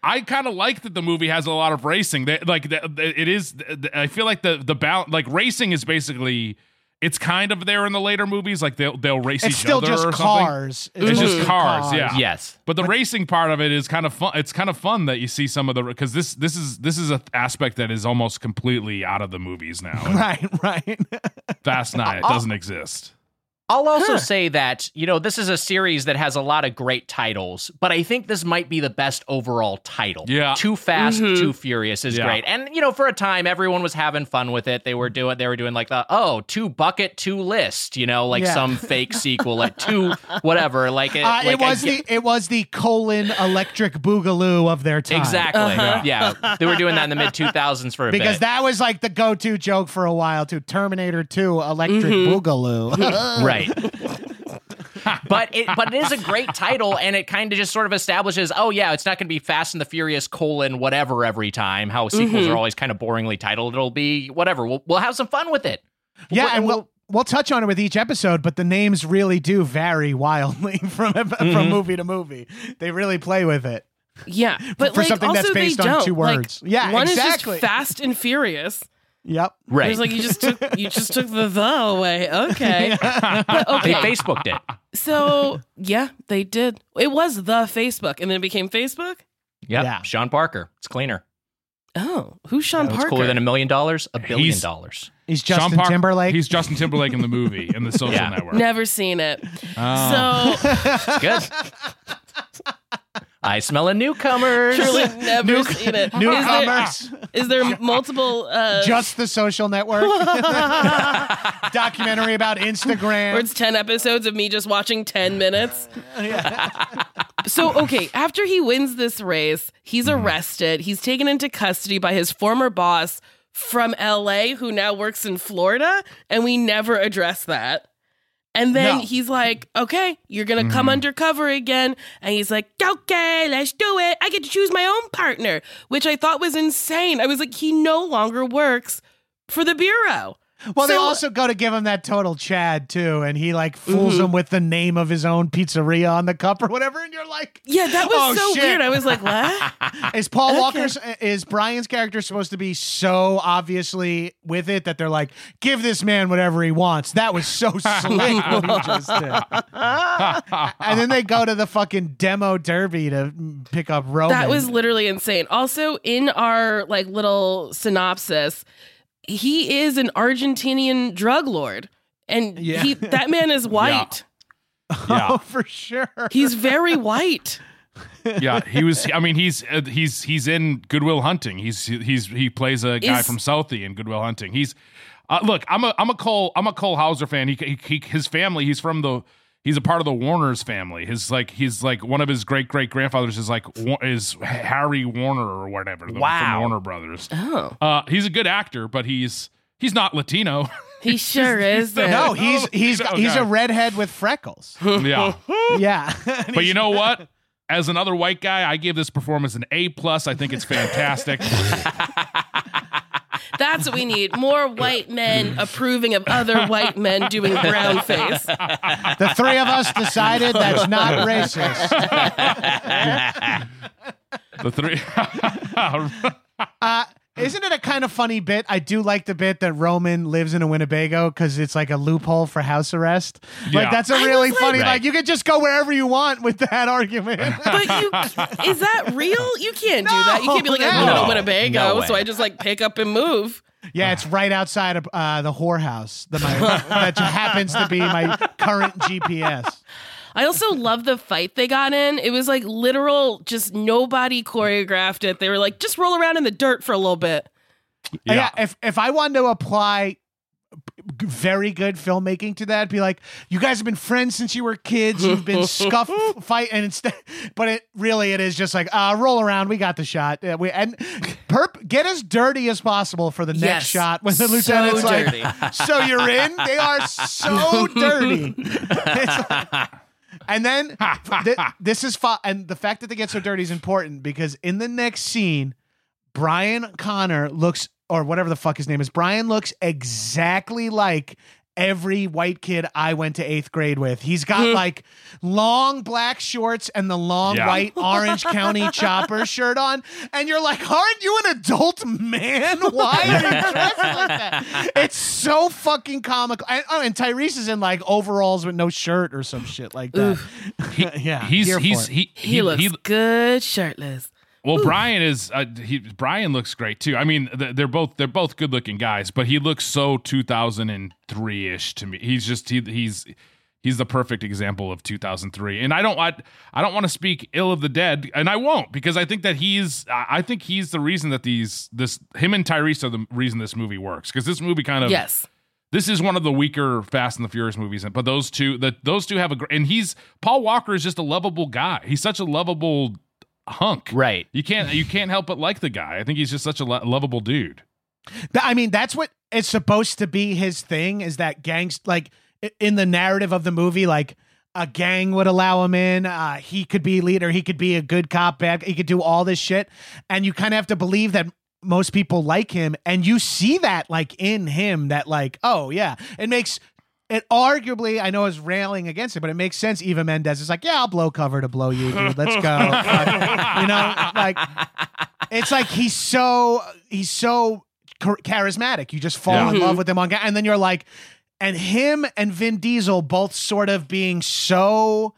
I kind of like that the movie has a lot of racing. They, like the, the- it is. I feel like the the balance, like racing, is basically. It's kind of there in the later movies. Like they'll they'll race It's each still other just or something. cars. It's It's just just cars, cars. yeah. Yes. But the racing part of it is kind of fun. It's kind of fun that you see some of the because this this is this is an aspect that is almost completely out of the movies now. *laughs* Right, right. Fast Nine it doesn't exist. I'll also say that, you know, this is a series that has a lot of great titles, but I think this might be the best overall title. Yeah. Too Fast, Mhm. Too Furious is Yeah. great. And, you know, for a time, everyone was having fun with it. They were doing, they were doing like the, oh, two bucket, two list, you know, like Yeah. some fake *laughs* sequel, like two, whatever. Like it, Uh, like it was I- the it was the colon electric boogaloo of their time. Exactly. Uh-huh. Yeah. They were doing that in the mid 2000s for a Because bit. that was like the go-to joke for a while too. Terminator 2 electric Mm-hmm. boogaloo. *laughs* right. *laughs* but it but it is a great title and it kind of just sort of establishes oh yeah it's not going to be fast and the furious colon whatever every time how sequels Mhm. are always kind of boringly titled it'll be whatever we'll, we'll have some fun with it yeah, We'll- and we'll we'll touch on it with each episode, but the names really do vary wildly *laughs* from Mm-hmm. from movie to movie. They really play with it. Yeah, but For like something also that's based on don't. two Like, words. Yeah, one exactly. is just fast and furious. Yep. right It's like you just took you just took the the away. Okay, *laughs* but okay. they facebooked it So yeah, they did. It was the Facebook, and then it became Facebook. yep Yeah. sean parker it's cleaner Oh, who's Sean Parker? it's Parker? cooler than a million dollars a billion He's- dollars He's Sean Justin Park- Timberlake. He's Justin Timberlake in the movie in the Social Yeah. Network. Never seen it. Oh. So good *laughs* i smell a newcomer truly never New- seen it. Is Newcomers. there, is there multiple? Uh, Just the social network. *laughs* Documentary about Instagram. Or it's 10 episodes of me just watching 10 minutes. *laughs* so, okay, after he wins this race, he's Mm-hmm. arrested. He's taken into custody by his former boss from LA, who now works in Florida. And we never address that. And then No. Mm-hmm. he's like, okay, you're going to come undercover again. And he's like, okay, let's do it. I get to choose my own partner, which I thought was insane. I was like, he no longer works for the Bureau. Well, they also go to give him that total Chad too, and he like fools Mhm. him with the name of his own pizzeria on the cup or whatever, and you're like, Yeah, that was Oh, so shit. weird. I was like, *laughs* what? is Paul Okay. Walker's is Brian's character supposed to be so obviously with it that they're like, give this man whatever he wants? That was so *laughs* slick what he just did. *laughs* and then they go to the fucking demo derby to pick up Roman. That was literally insane. Also, in our like little synopsis, he is an Argentinian drug lord. And Yeah. he that man is *laughs* white. *laughs* Yeah. oh for sure. He's very white. *laughs* yeah, he was. I mean, he's uh, he's he's in Good Will Hunting. He's he's he plays a guy Is- from Southie in Good Will Hunting. He's uh, look. I'm a I'm a Cole I'm a Cole Hauser fan. He, he, he his family. He's from the. He's a part of the Warner's family. His like he's like one of his great great grandfathers is like is Harry Warner or whatever. The, Wow. from Warner Brothers. Oh. Uh, he's a good actor, but he's he's not Latino. *laughs* He sure is. no, he's Oh, he's you know, he's a redhead with freckles. *laughs* yeah. yeah, *laughs* But you know what? As another white guy, I give this performance an A plus. I think it's fantastic. That's what we need. More white men approving of other white men doing brown face. the three of us decided that's not racist. the three. Uh, isn't it a kind of funny bit? I do like the bit that Roman lives in a Winnebago because it's like a loophole for house arrest. Yeah. Like that's a really was funny. like- Like you could just go wherever you want with that *laughs* argument. But you is that real? You can't do that. You can't be like, I live in a Winnebago, No so. I just like pick up and move. yeah, it's right outside of uh, the whorehouse that my that *laughs* happens to be my current GPS. I also love the fight they got in. It was like literal, just nobody choreographed it. They were like, just roll around in the dirt for a little bit. Yeah. if if I wanted to apply very good filmmaking to that, be like, you guys have been friends since you were kids. You've been *laughs* scuff fight, and instead, but it really it is just like, uh, roll around. We got the shot. Uh, we and perp get as dirty as possible for the next Yes. shot when the So lieutenant's dirty. like, so you're in. They are so *laughs* dirty. It's like- and then *laughs* th- this is and the fact that they get so dirty is important because in the next scene, Brian Connor looks, or whatever the fuck his name is, Brian looks exactly like every white kid I went to eighth grade with. He's got hmm. like long black shorts and the long Yeah. white *laughs* Orange County Chopper shirt on. And you're like, aren't you an adult man? *laughs* Why are you dressed like that? It's so fucking comical. And, oh, and Tyrese is in like overalls with no shirt or some shit like that. *laughs* yeah. he's he's it. he He, looks good shirtless. Well, Brian is uh, he, Brian looks great too. I mean, they're both they're both good looking guys, but he looks so 2003 ish to me. He's just he, he's he's the perfect example of 2003. And I don't want I don't want to speak ill of the dead, and I won't because I think that he's I I think he's the reason that these this him and Tyrese are the reason this movie works because this movie kind of Yes. this is one of the weaker Fast and the Furious movies, but those two, that those two have a great, and he's Paul Walker is just a lovable guy. He's such a lovable hunk, right? You can't you can't help but like the guy. I think he's just such a lo- lovable dude. I mean, that's what it's supposed to be his thing is that gangs like in the narrative of the movie, like a gang would allow him in. Uh, he could be leader. He could be a good cop, bad. He could do all this shit, and you kind of have to believe that most people like him, and you see that like in him. That like, oh yeah, it makes. It arguably, I know is railing against it, but it makes sense. Eva Mendes is like, yeah, I'll blow cover to blow you, dude. Let's go. *laughs* Like, you know, like it's like he's so he's so charismatic. You just fall Yeah. in Mhm. love with him on, and then you're like, and him and Vin Diesel both sort of being so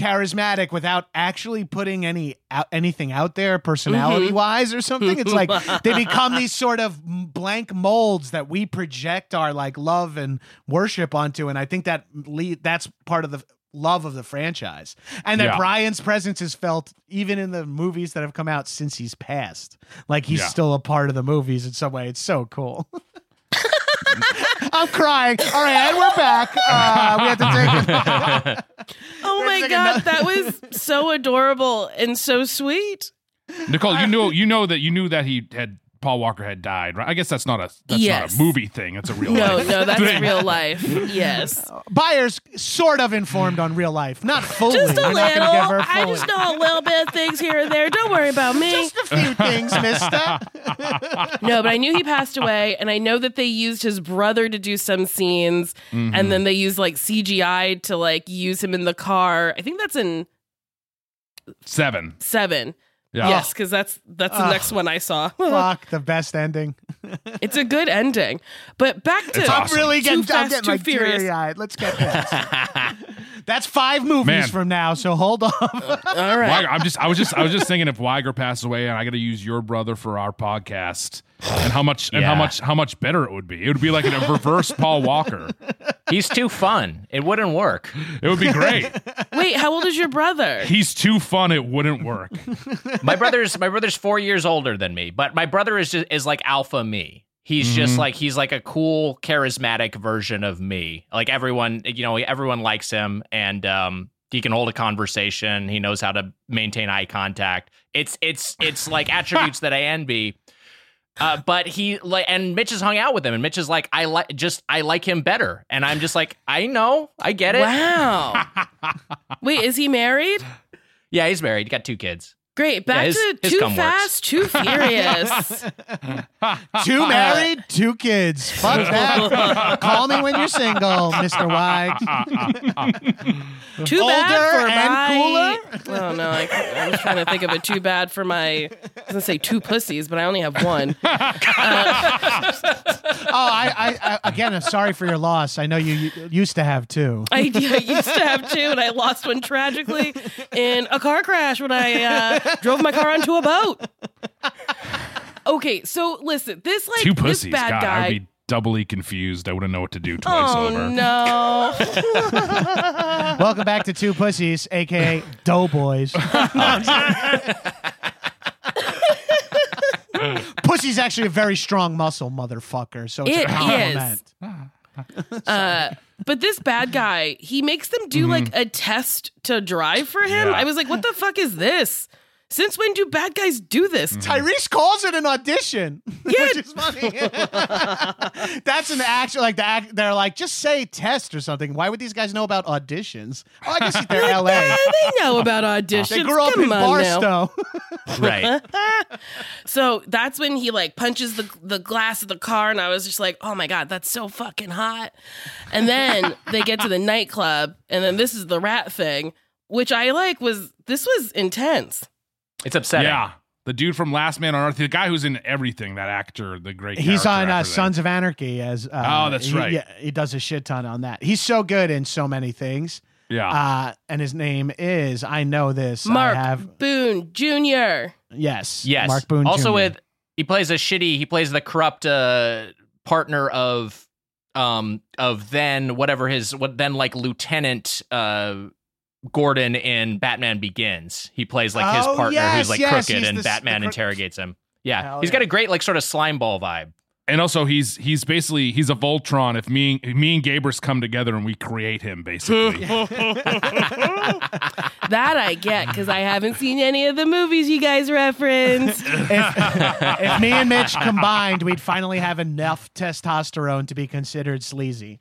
charismatic without actually putting any out, anything out there personality wise or something. It's like mm-hmm. they become these sort of blank molds that we project our like love and worship onto and i think that lead that's part of the love of the franchise. And that Yeah. brian's presence is felt even in the movies that have come out since he's passed. Like he's Yeah. still a part of the movies in some way. It's so cool *laughs* I'm crying. All right, and we're back. Uh, we have to take. *laughs* Oh my god, that was so adorable and so sweet. Nicole, you know you know that you knew that he had Paul Walker had died, right? I guess that's not a that's Yes. not a movie thing. It's a real *laughs* No, life no, *laughs* that's thing. real life. Yes. *laughs* Byer's sort of informed on real life, not fully. Just a I'm not little. gonna give her I just know a little bit of things here and there. Don't worry about me. Just a few things, mister. No, but I knew he passed away, and I know that they used his brother to do some scenes, Mhm. and then they used like CGI to like use him in the car. I think that's in Seven. seven. Yeah. Yes, because that's that's the Ugh. next one I saw. *laughs* Fuck the best ending. *laughs* it's a good ending. But back to It's I'm awesome. really getting, Too I'm Fast, getting Too like Furious. teary eyed. Let's get this. *laughs* That's five movies Man. from now, so hold on. All right. Wiger, I'm just I was just I was just thinking if Wiger passes away and I got to use your brother for our podcast and how much and how much how much better it would be. It would be like a reverse Paul Walker. He's too fun. It wouldn't work. It would be great. Wait, how old is your brother? He's too fun. It wouldn't work. My brother's my brother's four years older than me, but my brother is just is like alpha me. He's just Mhm. like he's like a cool, charismatic version of me. Like everyone, you know, everyone likes him, and um, he can hold a conversation. He knows how to maintain eye contact. It's it's it's like *laughs* attributes that I envy. Uh, but he like, and Mitch has hung out with him, and Mitch is like, I like just I like him better, and I'm just like, I know, I get it. Wow. *laughs* Wait, is he married? Yeah, he's married, got two kids. Great. Back his- to his Too cum works. Fast, Too *laughs* Furious. two married, two kids. Fuck *laughs* that. Call me when you're single, Mr. White. *laughs* Too Older bad for and my. Oh no, I, I was trying to think of it too bad for my. I was gonna say two pussies, but I only have one. oh, I, I, I again, I'm sorry for your loss. I know you, you used to have two. I, I used to have two, and I lost one tragically in a car crash when I uh, drove my car onto a boat. Okay, so listen, this like Two this pussies. bad God, guy. I'd be doubly confused. I wouldn't know what to do twice oh over. no! *laughs* Welcome back to Two Pussies, aka Doughboys. *laughs* Pussy's actually a very strong muscle, motherfucker. So it's It a compliment. *laughs* Uh, but this bad guy, he makes them do like a test to drive for him. Yeah. I was like, what the fuck is this? Since when do bad guys do this? Mm-hmm. Tyrese calls it an audition, *laughs* which is funny. *laughs* That's an actual like the act. They're like, just say test or something. Why would these guys know about auditions? Oh, I guess *laughs* they're L.A. Yeah, they know about auditions. They grew up Come in. Barstow. Right. so that's when he like punches the the glass of the car, and I was just like, oh my god, that's so fucking hot. And then they get to the nightclub, and then this is the rat thing, which I like was this was intense. It's upsetting. Yeah. The dude from Last Man on Earth, the guy who's in everything, that actor, the great He's on uh. Sons of Anarchy as. Uh, Oh, that's he- right. Yeah, he does a shit ton on that. He's so good in so many things. Yeah. Uh, and his name is I know this. Mark I have Boone Jr. yes. Yes. Mark Boone. Also Jr. with he plays a shitty. He plays the corrupt uh, partner of um of then whatever his what then like Lieutenant uh Gordon in Batman Begins. He plays like his Oh, partner yes, who's like yes, crooked and the Batman the crook- interrogates him. Yeah. Hell he's yeah. got a great like sort of slime ball vibe. And also, he's he's basically he's a Voltron. If me if me and Gabrus come together and we create him, basically. *laughs* *laughs* That I get because I haven't seen any of the movies you guys reference. *laughs* if, if me and Mitch combined, we'd finally have enough testosterone to be considered sleazy.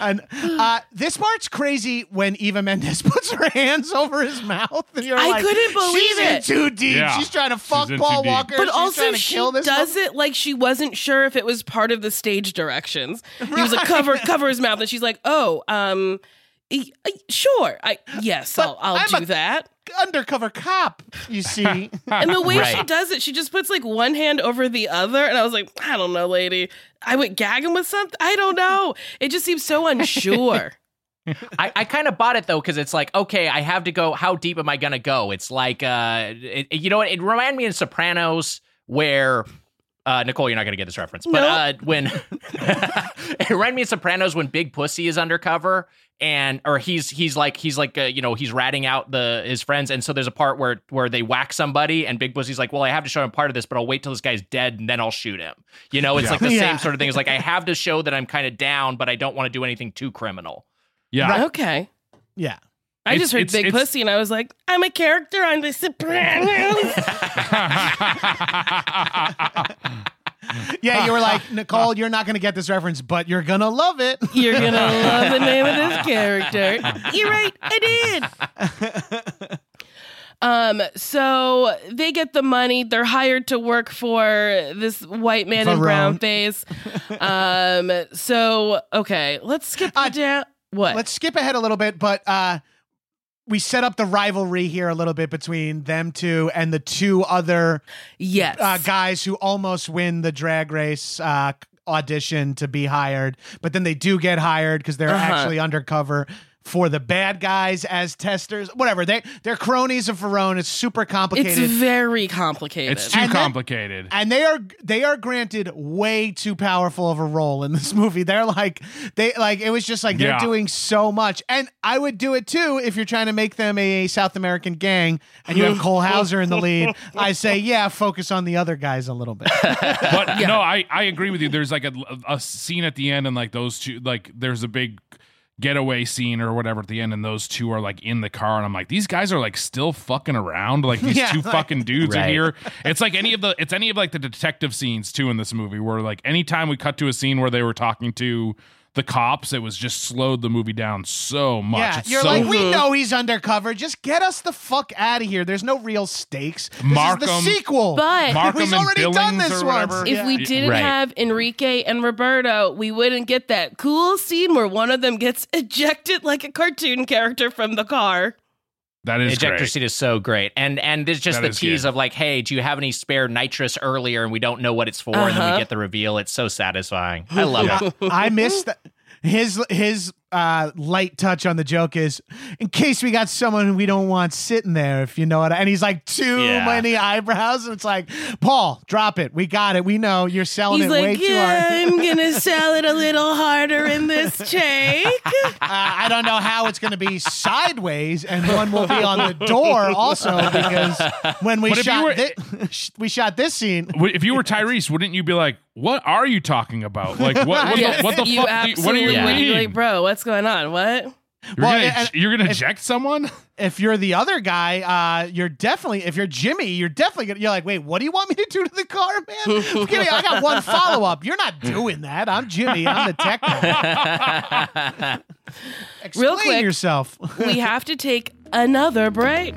And uh, this part's crazy when Eva Mendes *laughs* puts her hands over his mouth. And you're I like, couldn't believe She's it. in too deep. Yeah, She's trying to she's fuck in Paul too deep. Walker. But She's also, trying to she kill this does it like she wasn't sure if it was part of the stage directions. He was like, cover, cover his mouth, and she's like, "Oh, um, e- e- sure, I yes, I'll, I'll I'm do a- that." Undercover cop. You see, *laughs* And the way she does it, she just puts like one hand over the other, and I was like, "I don't know, lady. I would gag him with something. I don't know. It just seems so *laughs* unsure." I, I kind of bought it though because it's like okay I have to go how deep am I gonna go it's like uh it, it- you know what it reminded me of Sopranos where uh Nicole you're not gonna get this reference but uh when *laughs* it reminded me of Sopranos when Big Pussy is undercover and or he's he's like he's like uh, you know he's ratting out the his friends and so there's a part where where they whack somebody and Big Pussy's like well I have to show him part of this but I'll wait till this guy's dead and then I'll shoot him you know it's Yeah. like the Yeah. same sort of thing it's like I have to show that I'm kind of down but I don't want to do anything too criminal yeah. okay. yeah. I It's- just heard it's- big it's- pussy, and I was like, "I'm a character on The Sopranos." *laughs* *laughs* Yeah, you were like, Nicole, you're not going to get this reference, but you're going to love it. *laughs* You're gonna love the name of this character. You're right, I did. Um, so they get the money. They're hired to work for this white man in brown face. Um, so okay, let's skip Uh, down. What? Let's skip ahead a little bit, but uh, we set up the rivalry here a little bit between them two and the two other yes. uh, guys who almost win the drag race uh, audition to be hired, but then they do get hired because they're Uh-huh. actually undercover for the bad guys as testers. Whatever they they're cronies of Verone. It's super complicated. it's very complicated. It's too And then- complicated. and they are they are granted way too powerful of a role in this *laughs* movie. They're like they like it was just like they're Yeah. doing so much, and I would do it too if you're trying to make them a South American gang and you have *laughs* Cole Hauser in the lead. I say *laughs* yeah, focus on the other guys a little bit. but no, I, I agree with you. There's like a, a scene at the end, and like those two, like there's a big getaway scene or whatever at the end, and those two are like in the car, and I'm like, these guys are like still fucking around. Like these *laughs* Yeah, two like- fucking dudes are here. It's like any of the, it's any of like the detective scenes too in this movie, where like anytime we cut to a scene where they were talking to the cops, it was just slowed the movie down so much. Yeah, It's you're so- like, we know he's undercover. Just get us the fuck out of here. There's no real stakes. This Markham- is the sequel. But Markham we've and already done this or once. If Yeah. we didn't Right. have Enrique and Roberto, we wouldn't get that cool scene where one of them gets *laughs* ejected like a cartoon character from the car. That is ejector great. seat is so great, and and there's just That the tease good. of like, hey, do you have any spare nitrous earlier, and we don't know what it's for, and then Uh-huh. we get the reveal. It's so satisfying. I *laughs* love it. I missed that. His his uh, light touch on the joke is in case we got someone we don't want sitting there, if you know what. I, and he's like too Yeah. many eyebrows, and it's like Paul, drop it. We got it. We know you're selling He's it way like, too yeah, hard. I'm gonna *laughs* sell it a little harder in this *laughs* shake. Uh, I don't know how it's going to be sideways, and one will be on the door also because when we But shot were- thi- *laughs* we shot this scene. If you were Tyrese, wouldn't you be like, "What are you talking about? Like, what? What, Yes, the, what the fuck? do you- what do you absolutely would. mean? Like, bro, what's going on? What? You're Well, gonna, and- you're gonna if- eject someone? *laughs* If you're the other guy, uh, you're definitely. If you're Jimmy, you're definitely gonna. You're like, wait, what do you want me to do to the car, man? *laughs* Give me. I got one follow up. You're not doing that. I'm Jimmy. I'm the tech guy. *laughs* Explain Real quick. yourself. we have to take another break.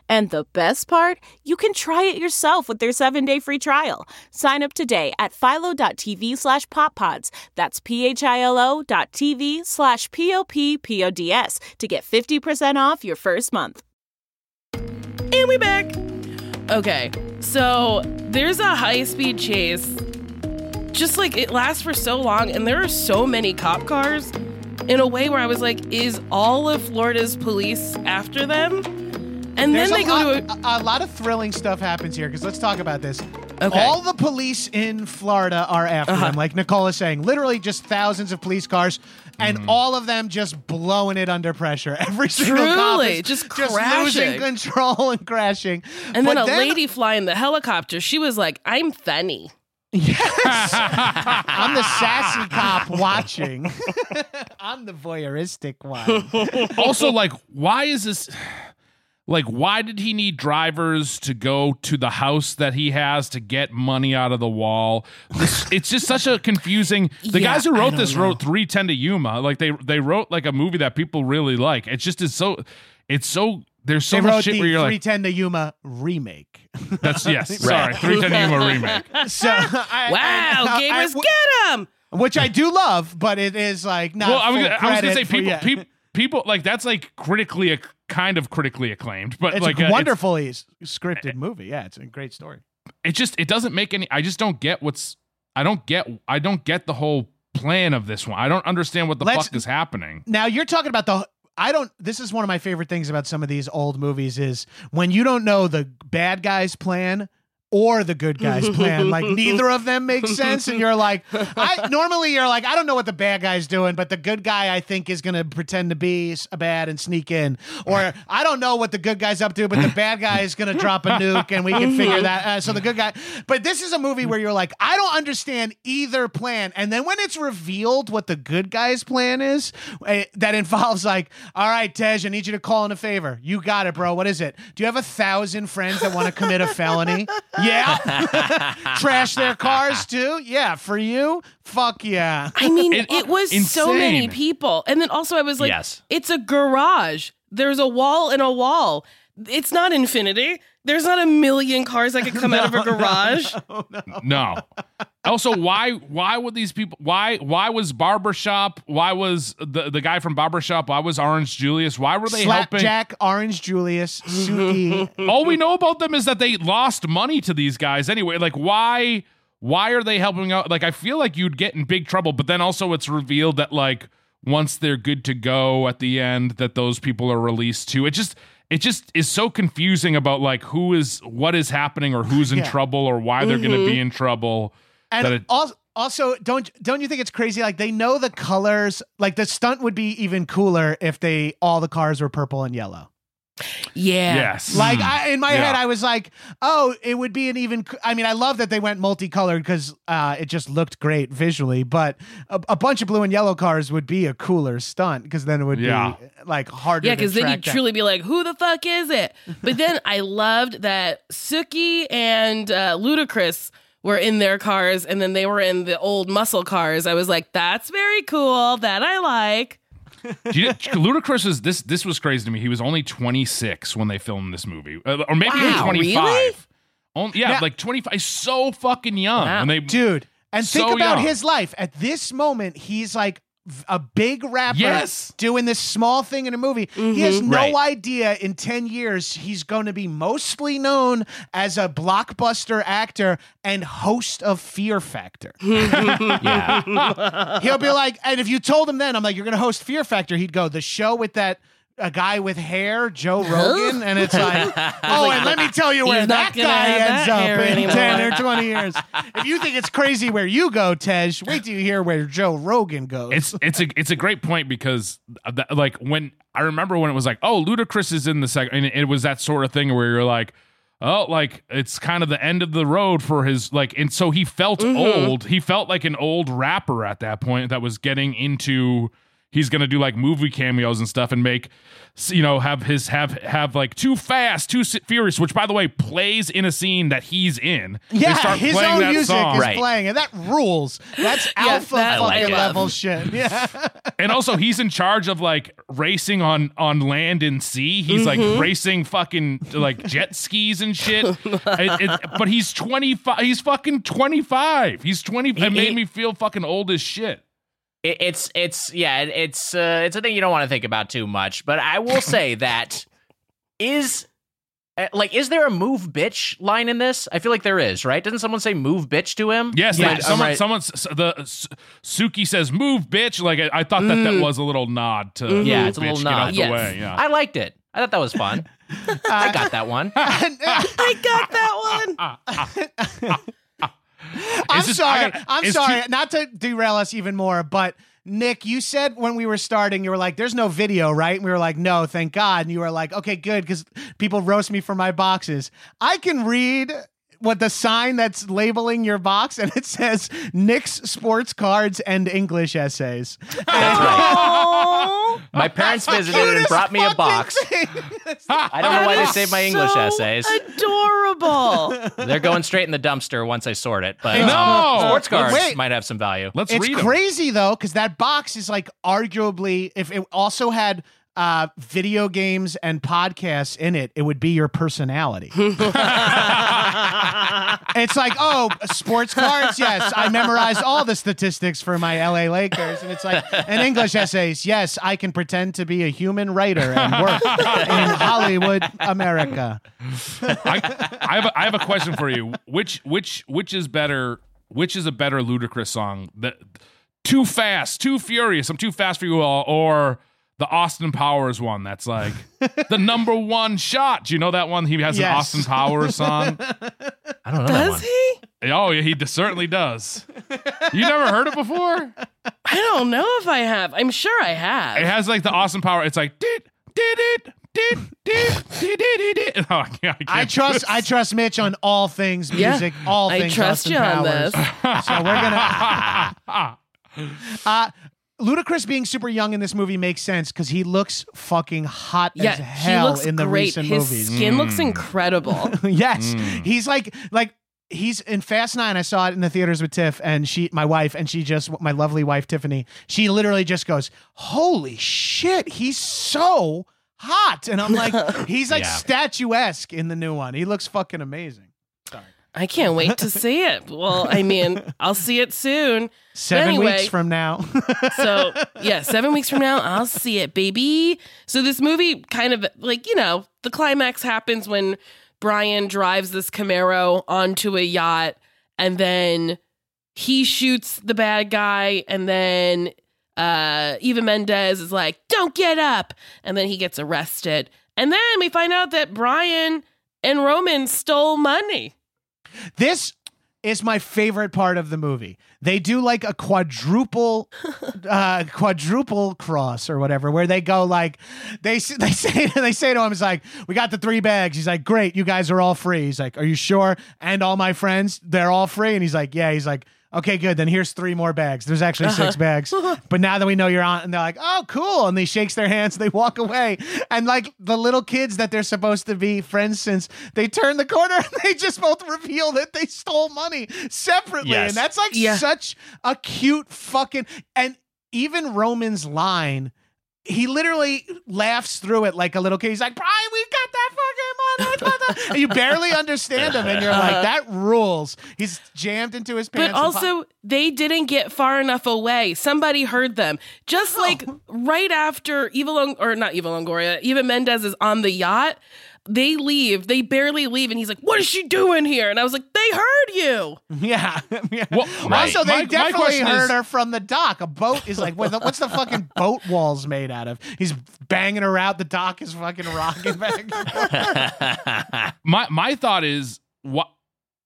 And the best part, you can try it yourself with their seven-day free trial. Sign up today at philo.tv slash poppods. That's p-h-i-l-o dot tv slash p-o-p-p-o-d-s to get 50% off your first month. And we back. Okay, so there's a high speed chase. Just like it lasts for so long, and there are so many cop cars in a way where I was like, is all of Florida's police after them? And There's then they a go lot, to a. a, a lot of thrilling stuff happens here because let's talk about this. Okay. All the police in Florida are after Uh-huh. them, like Nicole is saying. Literally, just thousands of police cars, and Mm-hmm. all of them just blowing it under pressure. *laughs* Every single cop Truly, is just losing crashing. control and crashing. And then But a lady flying the helicopter, she was like, I'm funny. Yes. *laughs* I'm the sassy cop watching. *laughs* I'm the voyeuristic one. also, like, why is this? Like, why did he need drivers to go to the house that he has to get money out of the wall? This, *laughs* it's just such a confusing. The Yeah, guys who wrote this know. wrote three ten to Yuma. Like they they wrote like a movie that people really like. It just is so. It's so. There's so they much wrote shit the where you're like, 310 to Yuma remake. that's yes. *laughs* Sorry, three ten to Yuma *laughs* remake. So, I, Wow, I- I- gamers, I- get him! which I do love, but it is like not. well, I was, gonna, I was gonna say people, people, people like that's like critically, acc- kind of critically acclaimed, but It's like a uh, it's- wonderfully scripted movie. Yeah, it's a great story. it just it doesn't make any i just don't get what's i don't get i don't get the whole plan of this one i don't understand what the Let's- fuck is happening Now you're talking about the. I don't. This is one of my favorite things about some of these old movies is when you don't know the bad guy's plan or the good guy's plan. Like *laughs* neither of them makes sense, and you're like, I *laughs* normally you're like, I don't know what the bad guy's doing, but the good guy I think is gonna pretend to be a bad and sneak in, or *laughs* I don't know what the good guy's up to, but the bad guy is gonna drop a nuke, and we can figure that. Uh, so the good guy, but this is a movie where you're like, I don't understand either plan, and then when it's revealed what the good guy's plan is, eh, that involves like, all right, Tej, I need you to call in a favor. You got it, bro. What is it? Do you have a thousand friends that want to commit a felony? Yeah. *laughs* Trash their cars too? Yeah. For you? Fuck yeah. I mean, it, was so many people. And then also, I was like, Yes. it's a garage. There's a wall and a wall. It's not infinity. There's not a million cars that could come out of a *laughs* No, no, garage. no. Also why why would these people why why was barbershop why was the the guy from barbershop why was orange julius why were they helping? Jack, Orange Julius, Suki. *laughs* all we know about them is that they lost money to these guys anyway. Like why why are they helping out? Like i feel like you'd get in big trouble but then also it's revealed that like once they're good to go at the end that those people are released too. It just it just is so confusing about like who is what is happening or who's in Yeah. trouble or why they're going to be mm-hmm. in trouble that And it, also, also, don't don't you think it's crazy? Like they know the colors. Like the stunt would be even cooler if they all the cars were purple and yellow. Yeah. Yes. Like Mm. I, in my Yeah. head, I was like, oh, it would be an even. I mean, I love that they went multicolored because uh, it just looked great visually. But a, a bunch of blue and yellow cars would be a cooler stunt because then it would Yeah. be like harder. Yeah, because then you'd down. truly be like, who the fuck is it? But then I loved that Suki and uh, Ludacris were in their cars and then they were in the old muscle cars. I was like, that's very cool. That I like. Do you, Ludacris is this. This was crazy to me. He was only 26 when they filmed this movie, uh, or maybe even Wow, 25. really? Only, yeah, Now- like 25. So fucking young. And they, dude. And so think about young. his life. At this moment, he's like v- a big rapper Yes. doing this small thing in a movie. He has Mm-hmm. no Right. idea in 10 years he's going to be mostly known as a blockbuster actor and host of Fear Factor. *laughs* Yeah. He'll be like, and if you told him then, I'm like, you're going to host Fear Factor, he'd go, the show with that. A guy with hair, Joe Rogan, and it's like, *laughs* oh, and let me tell you where He's not that gonna guy have ends that up hair in anymore. 10 or 20 years. If you think it's crazy where you go, Tej, wait till you hear where Joe Rogan goes. it's it's a it's a great point because uh, that, like when I remember when it was like oh Ludacris is in the second and it was that sort of thing where you're like oh like it's kind of the end of the road for his like and so he felt Mm-hmm. old he felt like an old rapper at that point that was getting into he's gonna do like movie cameos and stuff and make you know have his have have like too fast too furious which by the way plays in a scene that he's in They yeah, start his playing own that music song. is Right. playing, and that rules. That's *laughs* alpha that fucking I love. level shit. *laughs* Yeah. and also he's in charge of like racing on on land and sea. He's like racing fucking like jet skis and shit. *laughs* It- it- but he's twenty five. He's fucking twenty five. He's twenty. It made me feel fucking old as shit. It, it's it's yeah, it- it's uh, it's a thing you don't want to think about too much. But I will *laughs* say that is uh, like is there a move bitch line in this? I feel like there is, right? Doesn't someone say move bitch to him? Yes, Am I- like, someone, I- someone, the Suki says, "Move, bitch!" Like I, I thought that that Mm. was a little nod to, Mm-hmm. Yeah, it's a little get nod. out Yes. way. Yeah, I liked it. I thought that was fun. *laughs* I got that one. *laughs* I got that one. I'm It's just- sorry. I got- I'm sorry. too- Not to derail us even more, but Nick, you said when we were starting, you were like, "There's no video, right?" And we were like, "No, thank God." And you were like, "Okay, good," because people roast me for my boxes. I can read what the sign that's labeling your box, and it says Nick's sports cards and English essays. Oh, *laughs* My parents *laughs* visited and brought me a box. *laughs* I don't know why they saved my English so essays. Adorable. *laughs* They're going straight in the dumpster once I sort it. But No! um, sports cards Wait. might have some value. let's it's read 'em. crazy though because that box is like arguably if it also had uh video games and podcasts in it it would be your personality it's like, oh, sports cards. Yes, I memorized all the statistics for my LA Lakers, and it's like, and English essays. Yes, I can pretend to be a human writer and work in Hollywood, America. I, I have a, I have a question for you. Which which which is better? Which is a better Ludacris song? The too fast, too furious. I'm too fast for you all, or the Austin Powers one that's like the number one shot. Do you know that one? He has an Yes. Austin Powers song. I don't know. Does he? Oh yeah, he d- certainly does. You never heard it before? I don't know if I have. I'm sure I have. It has like the Austin Power. It's like did did it did did did did did. *laughs* Oh, I can't, I I can't trust I trust Mitch on all things Yeah, music, all I things trust Austin you on Powers. this. So we're gonna *laughs* *laughs* uh Ludacris being super young in this movie makes sense because he looks fucking hot yeah, as hell he looks in the great. recent His movies. skin looks hmm. incredible. *laughs* yes, hmm. he's like like he's in Fast Nine. I saw it in the theaters with Tiff and she, my wife, and she just my lovely wife Tiffany. She literally just goes, "Holy shit, he's so hot!" And I'm like, *laughs* he's like Yeah. statuesque in the new one. He looks fucking amazing. I can't wait to see it. *laughs* Well, I mean, I'll see it soon. Seven anyway, weeks from now. *laughs* so yeah, seven weeks from now, I'll see it, baby. So this movie kind of like, you know, the climax happens when Brian drives this Camaro onto a yacht and then he shoots the bad guy and then uh Eva Mendes is like, Don't get up and then he gets arrested. And then we find out that Brian and Roman stole money. This is my favorite part of the movie. They do like a quadruple, *laughs* uh, quadruple cross or whatever, where they go like they they *laughs* say they say to him, "It's like we got the three bags." He's like, "Great, you guys are all free." He's like, "Are you sure?" And all my friends, they're all free. And he's like, "Yeah." He's like. Okay, good. Then here's three more bags. There's actually six Uh-huh. bags. *laughs* But now that we know you're on, and they're like, oh, cool. And they shakes their hands, they walk away. And like the little kids that they're supposed to be friends since, they turn the corner and they just both reveal that they stole money separately. Yes. And that's like Yeah. such a cute fucking and even Roman's line, he literally laughs through it like a little kid. He's like, Brian, we got that fucking money. And *laughs* you barely understand him, and you're like, uh-huh. that rules. He's jammed into his pants. But also, they didn't get far enough away. Somebody heard them. Just oh. like right after Eva Long or not Eva Longoria, Eva Mendes is on the yacht. They leave. They barely leave, and he's like, "What is she doing here?" And I was like, "They heard you." *laughs* Yeah. *laughs* yeah. Well, Also, they My- my definitely question heard is- her from the dock. A boat is like, what the, what's the fucking *laughs* boat walls made out of? He's banging her out. The dock is fucking rocking back. my my thought is what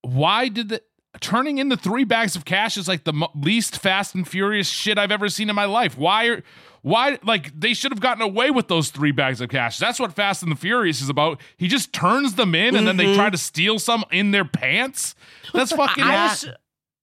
why did the turning in the three bags of cash is like the mo- least fast and furious shit I've ever seen in my life. Why are why like they should have gotten away with those three bags of cash. That's what Fast and the Furious is about. He just turns them in and then they Mhm. try to steal some in their pants. That's *laughs* fucking I, I, ass-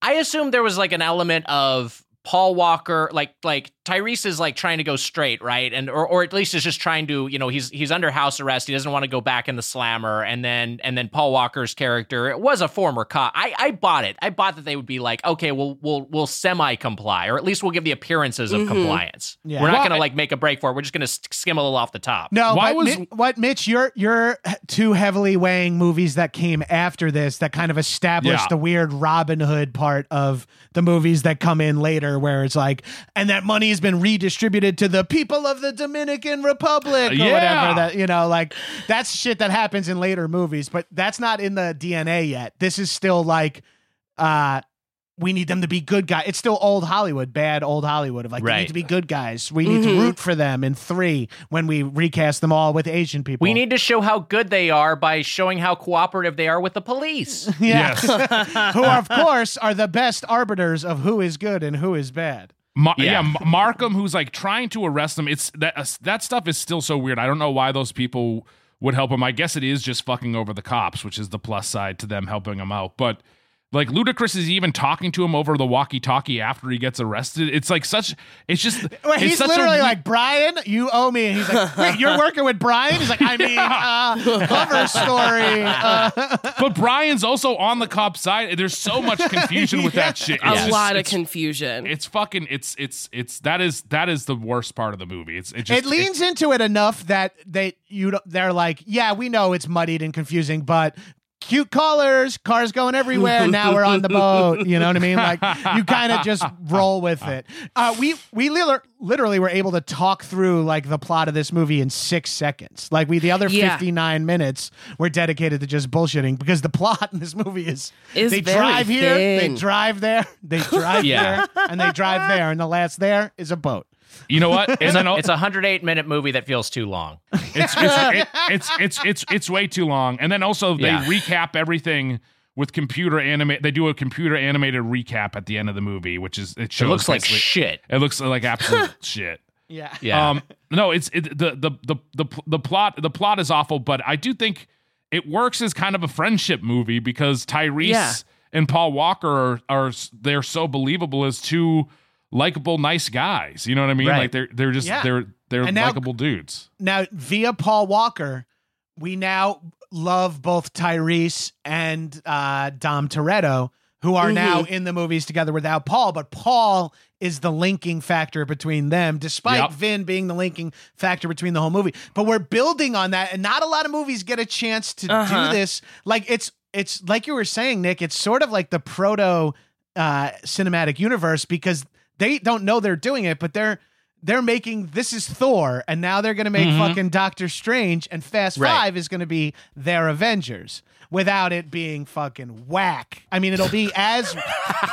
I assumed there was like an element of Paul Walker, like like Tyrese is like trying to go straight, right? And or or at least is just trying to, you know, he's he's under house arrest. He doesn't want to go back in the slammer. And then and then Paul Walker's character, it was a former cop. I I bought it. I bought that they would be like, okay, we'll we'll we'll semi comply, or at least we'll give the appearances of Mhm. compliance. Yeah. We're not Well, gonna like make a break for it. We're just gonna skim a little off the top. No, but Mi- what Mitch, you're you're too heavily weighing movies that came after this that kind of established Yeah. the weird Robin Hood part of the movies that come in later, where it's like, and that money has been redistributed to the people of the Dominican Republic or Yeah. whatever. That you know, like that's shit that happens in later movies, but that's not in the DNA yet. This is still like, uh. We need them to be good guys. It's still old Hollywood, bad old Hollywood of like they Right. need to be good guys. We need to Mhm. root for them in three when we recast them all with Asian people. We need to show how good they are by showing how cooperative they are with the police. *laughs* Yeah. *laughs* who, of course, are the best arbiters of who is good and who is bad. Ma- Yeah. yeah, M- Markham, who's like trying to arrest them. It's that uh, that stuff is still so weird. I don't know why those people would help him. I guess it is just fucking over the cops, which is the plus side to them helping him out. But like Ludacris is even talking to him over the walkie-talkie after he gets arrested. It's like such. It's just. *laughs* Wait, it's he's such a literally we- like, Brian, you owe me. And he's like, *laughs* wait, you're working with Brian? He's like, I mean, uh, cover story. Uh, *laughs* but Brian's also on the cop side. There's so much confusion with that shit. A just- lot of it's- confusion. It's fucking. It's it's it's that is that is the worst part of the movie. It's it just it leans into it enough that they you they're like, yeah, we know it's muddied and confusing, but cute colors, cars going everywhere. Now we're on the boat. You know what I mean? Like you kind of just roll with it. Uh, we we literally were able to talk through like the plot of this movie in six seconds. Like we the other Yeah. fifty nine minutes were dedicated to just bullshitting because the plot in this movie is Is they very drive here, they drive there, they drive *laughs* Yeah. there, and they drive there, and the last there is a boat. You know what? It's And then a, al- it's a 108 minute movie that feels too long. it's it's, it, it's it's it's it's way too long. And then also they Yeah. recap everything with computer animate. They do a computer animated recap at the end of the movie, which is it shows. looks like shit. It looks like absolute *laughs* shit. Yeah. Yeah. Um, no, it's it, the, the the the the plot. The plot is awful, but I do think it works as kind of a friendship movie because Tyrese Yeah. and Paul Walker are, are they're so believable as two likable, nice guys. You know what I mean? Right. Like they're they're just Yeah. they're they're now- likable dudes. Now, via Paul Walker, we now love both Tyrese and uh, Dom Toretto, who are now in the movies together without Paul. But Paul is the linking factor between them, despite Yep. Vin being the linking factor between the whole movie. But we're building on that, and not a lot of movies get a chance to Uh-huh. do this. Like it's it's like you were saying, Nick. It's sort of like the proto uh, cinematic universe because they don't know they're doing it, but they're they're making this is Thor, and now they're going to make Mm-hmm. fucking Doctor Strange, and Fast Right. Five is going to be their Avengers without it being fucking whack. I mean, it'll be as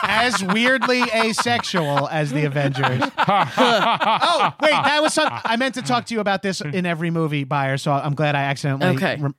as weirdly asexual as the Avengers. *laughs* oh wait, that was some. I meant to talk to you about this in every movie, Byer. So I'm glad I accidentally. Okay. rem-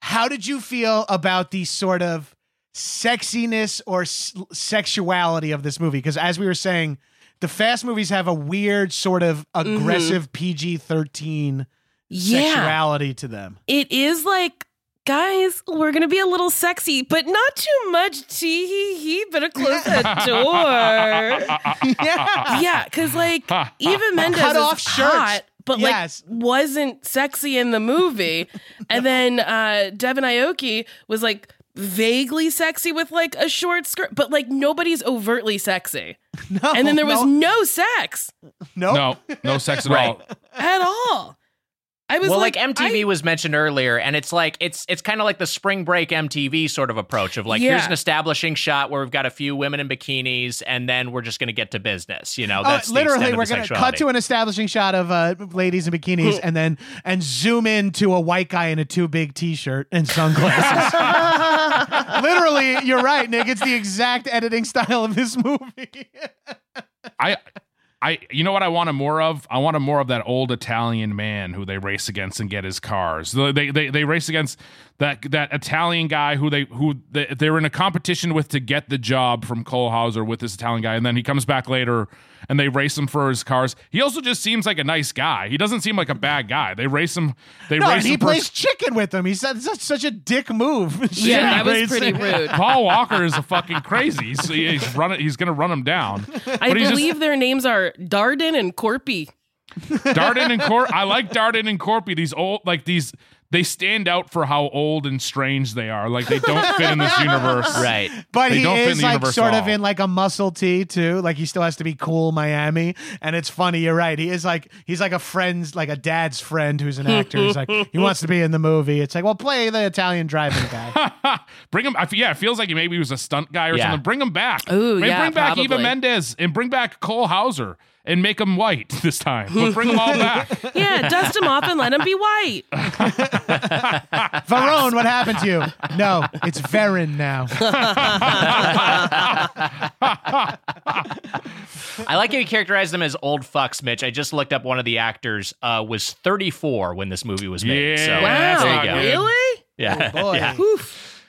How did you feel about the sort of sexiness or s- sexuality of this movie? Because as we were saying, the fast movies have a weird sort of aggressive PG 13 Yeah. sexuality to them. It is like, guys, we're gonna be a little sexy, but not too much. Tee hee hee. Better close that door. *laughs* yeah. yeah, because like even Mendes Cut off shirts. hot, but Yes. like wasn't sexy in the movie. *laughs* and then uh Devon Aoki was like vaguely sexy with like a short skirt, but like nobody's overtly sexy. *laughs* No, and then there was no, no sex no. No, no sex at Right. all. at all. I was well, like, like, MTV I- was mentioned earlier, and it's like it's it's kind of like the spring break MTV sort of approach of like here's an establishing shot where we've got a few women in bikinis, and then we're just going to get to business. You know, Oh, that's the literally, extent we're gonna cut to an establishing shot of uh, ladies in bikinis, and then and zoom in to a white guy in a too big T-shirt and sunglasses. *laughs* *laughs* literally, you're right, Nick. It's the exact editing style of this movie. I I you know what I wanted more of? I wanted more of that old Italian man who they race against and get his cars. They they they, they race against that that Italian guy who they who they, they're in a competition with to get the job from Cole Hauser with this Italian guy, and then he comes back later and they race him for his cars. He also just seems like a nice guy. He doesn't seem like a bad guy. They race him. They no, race and he him for- plays chicken with them. He said such, such a dick move. *laughs* Yeah, that was pretty *laughs* rude. Paul Walker is a fucking crazy. He's, he's running. He's gonna run him down. I But he's just- believe their names are Darden and Corpy. Darden and Corp. I like Darden and Corpy. These old, like these, they stand out for how old and strange they are. Like they don't fit in this universe, right? But They he don't fit in is the like sort of in like a muscle tee too. Like he still has to be cool Miami. And it's funny, you're right. He is like he's like a friend's like a dad's friend who's an actor. He's like he wants to be in the movie. It's like, well, play the Italian driving guy. *laughs* Bring him. I, f- yeah, it feels like he maybe he was a stunt guy or Yeah. something. Bring him back. Ooh, Maybe yeah, bring back Eva probably. Mendes and bring back Cole Hauser and make them white this time. But bring them all back. *laughs* Yeah, dust them off and let them be white. *laughs* Verone, what happened to you? No, it's Verin now. *laughs* I like how you characterize them as old fucks, Mitch. I just looked up one of the actors uh, was 34 when this movie was made. Yeah. So Wow, there you go. really? Yeah. Oh, boy. yeah.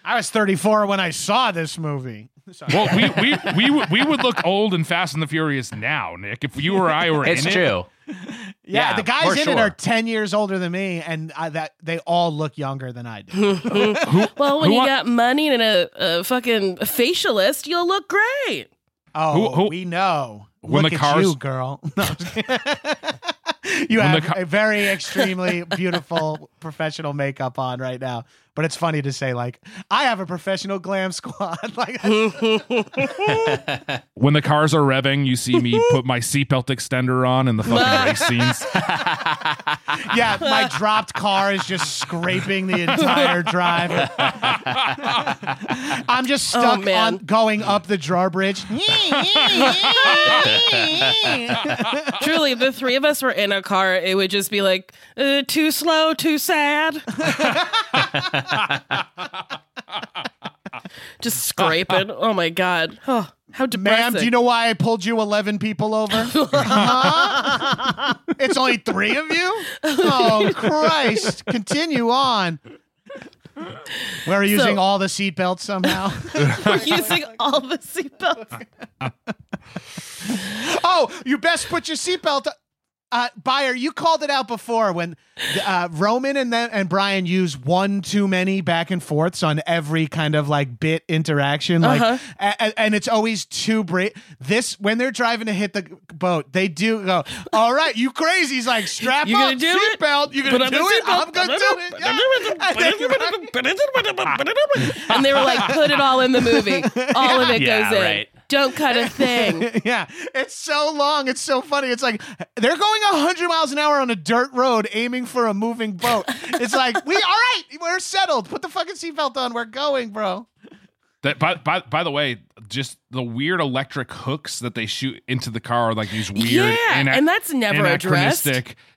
I was 34 when I saw this movie. Sorry. Well, we we we would we would look old and Fast and the Furious now, Nick. If you or I were It's in it. It's true. yeah, yeah, the guys for in it are 10 years older than me, and I, that they all look younger than I do. *laughs* Well, when you wa- got money and a, a fucking facialist, you'll look great. Oh, Who- who- we know. When Look the at cars- you, girl. *laughs* No, I'm just kidding. *laughs* You When have car- a very extremely beautiful professional makeup on right now, but it's funny to say like I have a professional glam squad. *laughs* like When the cars are revving, you see me put my seatbelt extender on in the fucking race scenes. yeah, my dropped car is just scraping the entire drive. I'm just Oh, stuck man. on going up the drawbridge. *laughs* Truly, if the three of us were in a car, it would just be like uh, too slow, too sad. *laughs* just scraping. Oh my god. Oh, how depressing. Ma'am, do you know why I pulled you 11 people over? *laughs* Huh? it's only three of you? Oh, Christ. Continue on. *laughs* We're using So- all the seatbelts somehow. *laughs* We're using all the seatbelts. *laughs* oh, you best put your seatbelt. Uh, Byer, you called it out before when uh, Roman and then and Brian use one too many back and forths on every kind of like bit interaction, like, Uh-huh. a- a- and it's always too bright. This when they're driving to hit the boat, they do go. All right, you crazies, like strap You up, gonna do it? seatbelt. You Put gonna on do it? I'm gonna do it. Yeah. and they were like, put it all in the movie. *laughs* All of it Yeah, goes in. right. Don't cut a *laughs* thing. yeah, it's so long. It's so funny. It's like they're going 100 miles an hour on a dirt road aiming for a moving boat. It's like, we, all right, we're settled. Put the fucking seatbelt on. We're going, bro. That by, by by the way, just the weird electric hooks that they shoot into the car, are like these weird, Yeah, ana- and that's never addressed.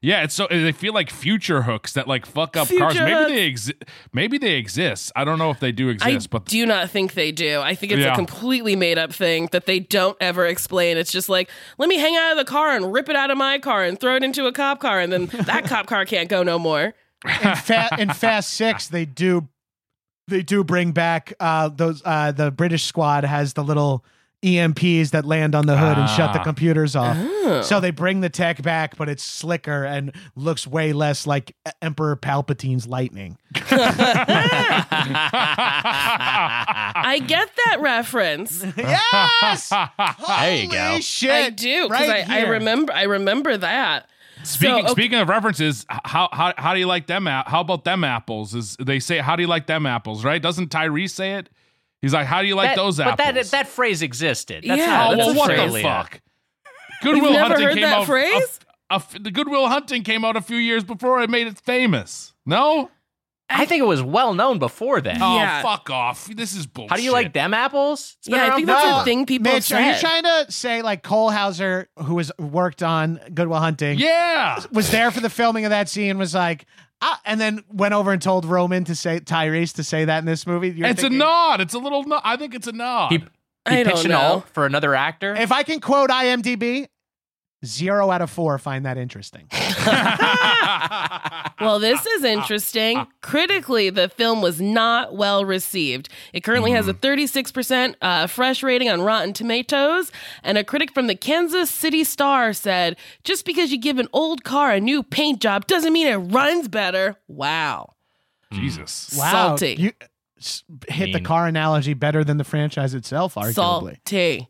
Yeah, it's so they feel like future hooks that like fuck up cars. Maybe they exist. Maybe they exist. I don't know if they do I exist, but do not think they do. I think it's Yeah. a completely made up thing that they don't ever explain. It's just like, let me hang out of the car and rip it out of my car and throw it into a cop car, and then that cop car can't go no more. In, fa- in Fast Six, they do they do bring back uh, those. Uh, the British squad has the little EMPs that land on the hood and shut the Ah. computers off. Oh. So they bring the tech back, but it's slicker and looks way less like Emperor Palpatine's lightning. *laughs* *laughs* I get that reference. yes. *laughs* There you go. Shit! I do because Right I, I remember. I remember that. Speaking So, okay. speaking of references, how how how do you like them? How about them apples? Is they say how do you like them apples? Right? Doesn't Tyrese say it? He's like, how do you like That- those but apples? that that phrase existed. That's Yeah, not, oh that's well, what the fuck? Good Will never Hunting heard came that out. a- phrase? the Good Will Hunting came out a few years before it made it famous. No? I think it was well known before then. Oh, Yeah. fuck off! This is bullshit. How do you like them apples? It's been Yeah, I around think that's forever. a thing people Mitch, are you said. trying to say like Cole Hauser, who has worked on Good Will Hunting, Yeah. was there for the filming of that scene, was like, ah, and then went over and told Roman to say Tyrese to say that in this movie? You're It's thinking- a nod. It's a little nod. I think it's a nod. He, he I don't pitched an know. alt for another actor. If I can quote IMDb, zero out of four find that interesting. *laughs* *laughs* Well, this is interesting. Critically, the film was not well received. It currently has a 36% uh, fresh rating on Rotten Tomatoes. And a critic from the Kansas City Star said, just because you give an old car a new paint job doesn't mean it runs better. Wow. Jesus. Wow, Salty. You s- hit the car analogy better than the franchise itself, arguably. Salty.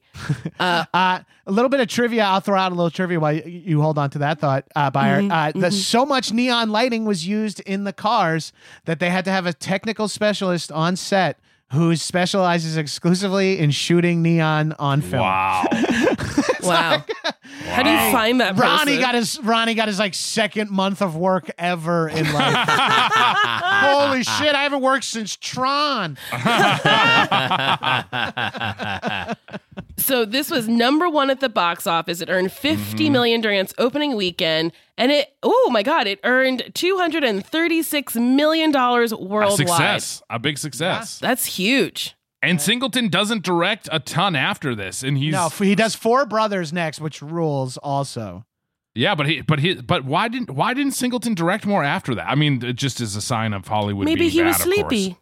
Uh, *laughs* Uh, a little bit of trivia. I'll throw out a little trivia while you, you hold on to that thought, uh, Byer. Mm-hmm, uh, the, so much neon lighting was used in the cars that they had to have a technical specialist on set who specializes exclusively in shooting neon on film. Wow. *laughs* wow. How do you find that person? Ronnie got his Ronnie got his like second month of work ever in life. *laughs* Holy shit! I haven't worked since Tron. *laughs* So this was number one at the box office. It earned fifty mm-hmm. million during its opening weekend, and it oh my god, it earned two hundred and thirty six million dollars worldwide. a worldwide. success. A big success. That's huge. And Singleton doesn't direct a ton after this, and he's No, he does Four Brothers next, which rules also. yeah, but he, but he, but why didn't why didn't Singleton direct more after that? I mean, it just is a sign of Hollywood. Maybe being he was sleepy. course.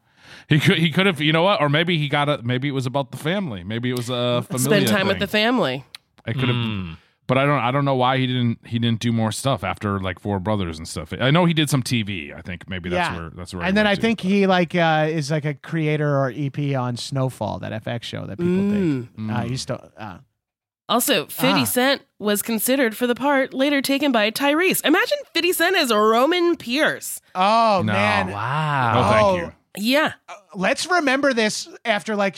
Sleepy. He could he could have you know what, or maybe he got a maybe it was about the family. Maybe it was a familiar Spend time with the family. I could have, but I don't I don't know why he didn't he didn't do more stuff after like Four Brothers and stuff. I know he did some TV. I think maybe that's yeah, where that's where. he and then I to. think he like uh, is like a creator or EP on Snowfall, that FX show that people Mm. dig. Uh, he's still. Uh, Also, 50 Ah. Cent was considered for the part, later taken by Tyrese. Imagine 50 Cent as Roman Pierce. Oh No. man! Wow. No, thank Oh. you. Yeah. Uh, let's remember this after like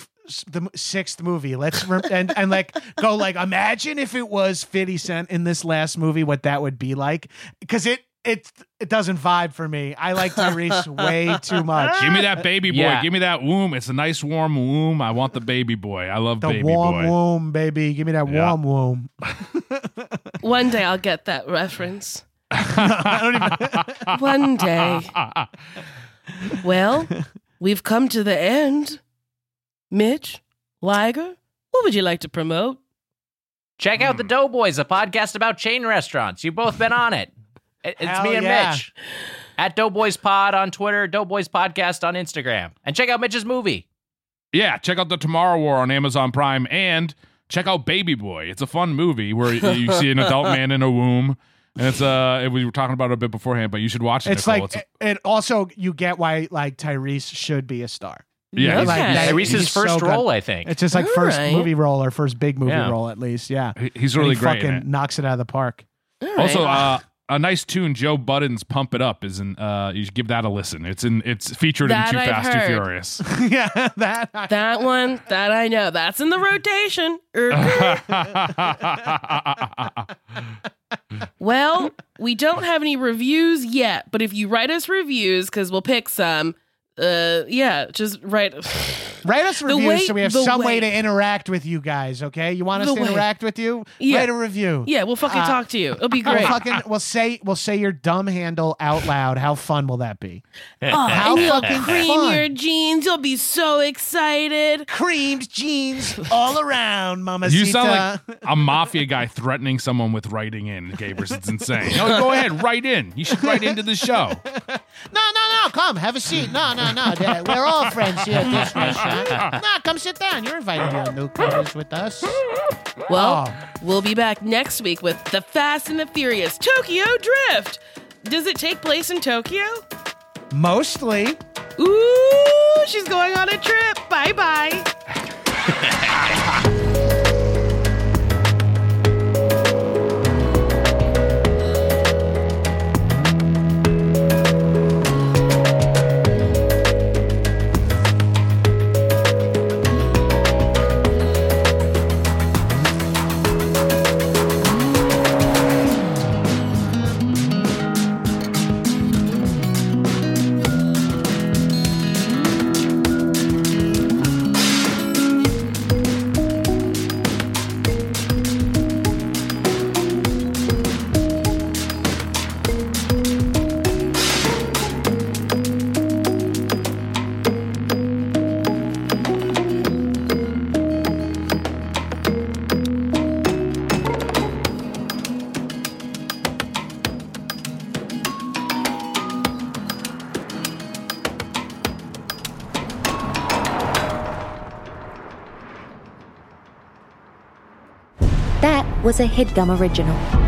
the sixth movie. Let's rem- *laughs* and and like go like imagine if it was Fifty Cent in this last movie, what that would be like. Because it it it doesn't vibe for me. I like Tyrese way too much. Give me that uh, baby boy. Yeah. Give me that womb. It's a nice warm womb. I want the baby boy. I love The baby warm boy. womb, baby. Give me that Yeah. warm womb. *laughs* One day I'll get that reference. *laughs* I don't even. One day. Well, *laughs* we've come to the end. Mitch, Wiger, what would you like to promote? Check out the hmm. Doughboys, a podcast about chain restaurants. You've both been on it. It- It's Hell me and yeah. Mitch. At Doughboys Pod on Twitter, Doughboys Podcast on Instagram. And check out Mitch's movie. Yeah, check out the Tomorrow War on Amazon Prime and check out Baby Boy. It's a fun movie where you *laughs* see an adult man in a womb. And it's uh we were talking about it a bit beforehand, but you should watch it. It's Nicole. like It's- and also you get why like Tyrese should be a star. Yeah, Like, Okay. that- Tyrese's he's first so good. role, I think. It's just like All first right. movie role or first big movie Yeah. role at least. Yeah, he- he's And really he great. in Fucking it. knocks it out of the park. All right. Also, uh, a nice tune, Joe Budden's "Pump It Up" is in. Uh, you should give that a listen. It's in. It's featured That in Too I've Fast, Too. Furious. *laughs* *laughs* yeah, that. that one, that I know. That's in the rotation. *laughs* Well, we don't have any reviews yet, but if you write us reviews, because we'll pick some, uh, yeah, just write. *sighs* Write us reviews way- so we have some way. way- to interact with you guys. Okay, you want us The to way. interact with you? Yeah. Write a review. Yeah, we'll fucking Uh, talk to you. It'll be *laughs* We'll great. fucking we'll say we'll say your dumb handle out loud. How fun will that be? *laughs* Oh, How and you'll fucking cream fun. your jeans. You'll be so excited. Creamed jeans all around, Mama. You sound like a mafia guy threatening someone with writing in, Gabrus. It's insane. No, go ahead, write in. You should write into the show. *laughs* No, no, no. Come, have a seat. No, no, no. Dad, We're all friends here at this *laughs* restaurant. No, come sit down. You're invited to newcomers with us. Well, Oh. we'll be back next week with The Fast and the Furious Tokyo Drift. Does it take place in Tokyo? Mostly. Ooh, she's going on a trip. Bye bye. *laughs* A headgum original.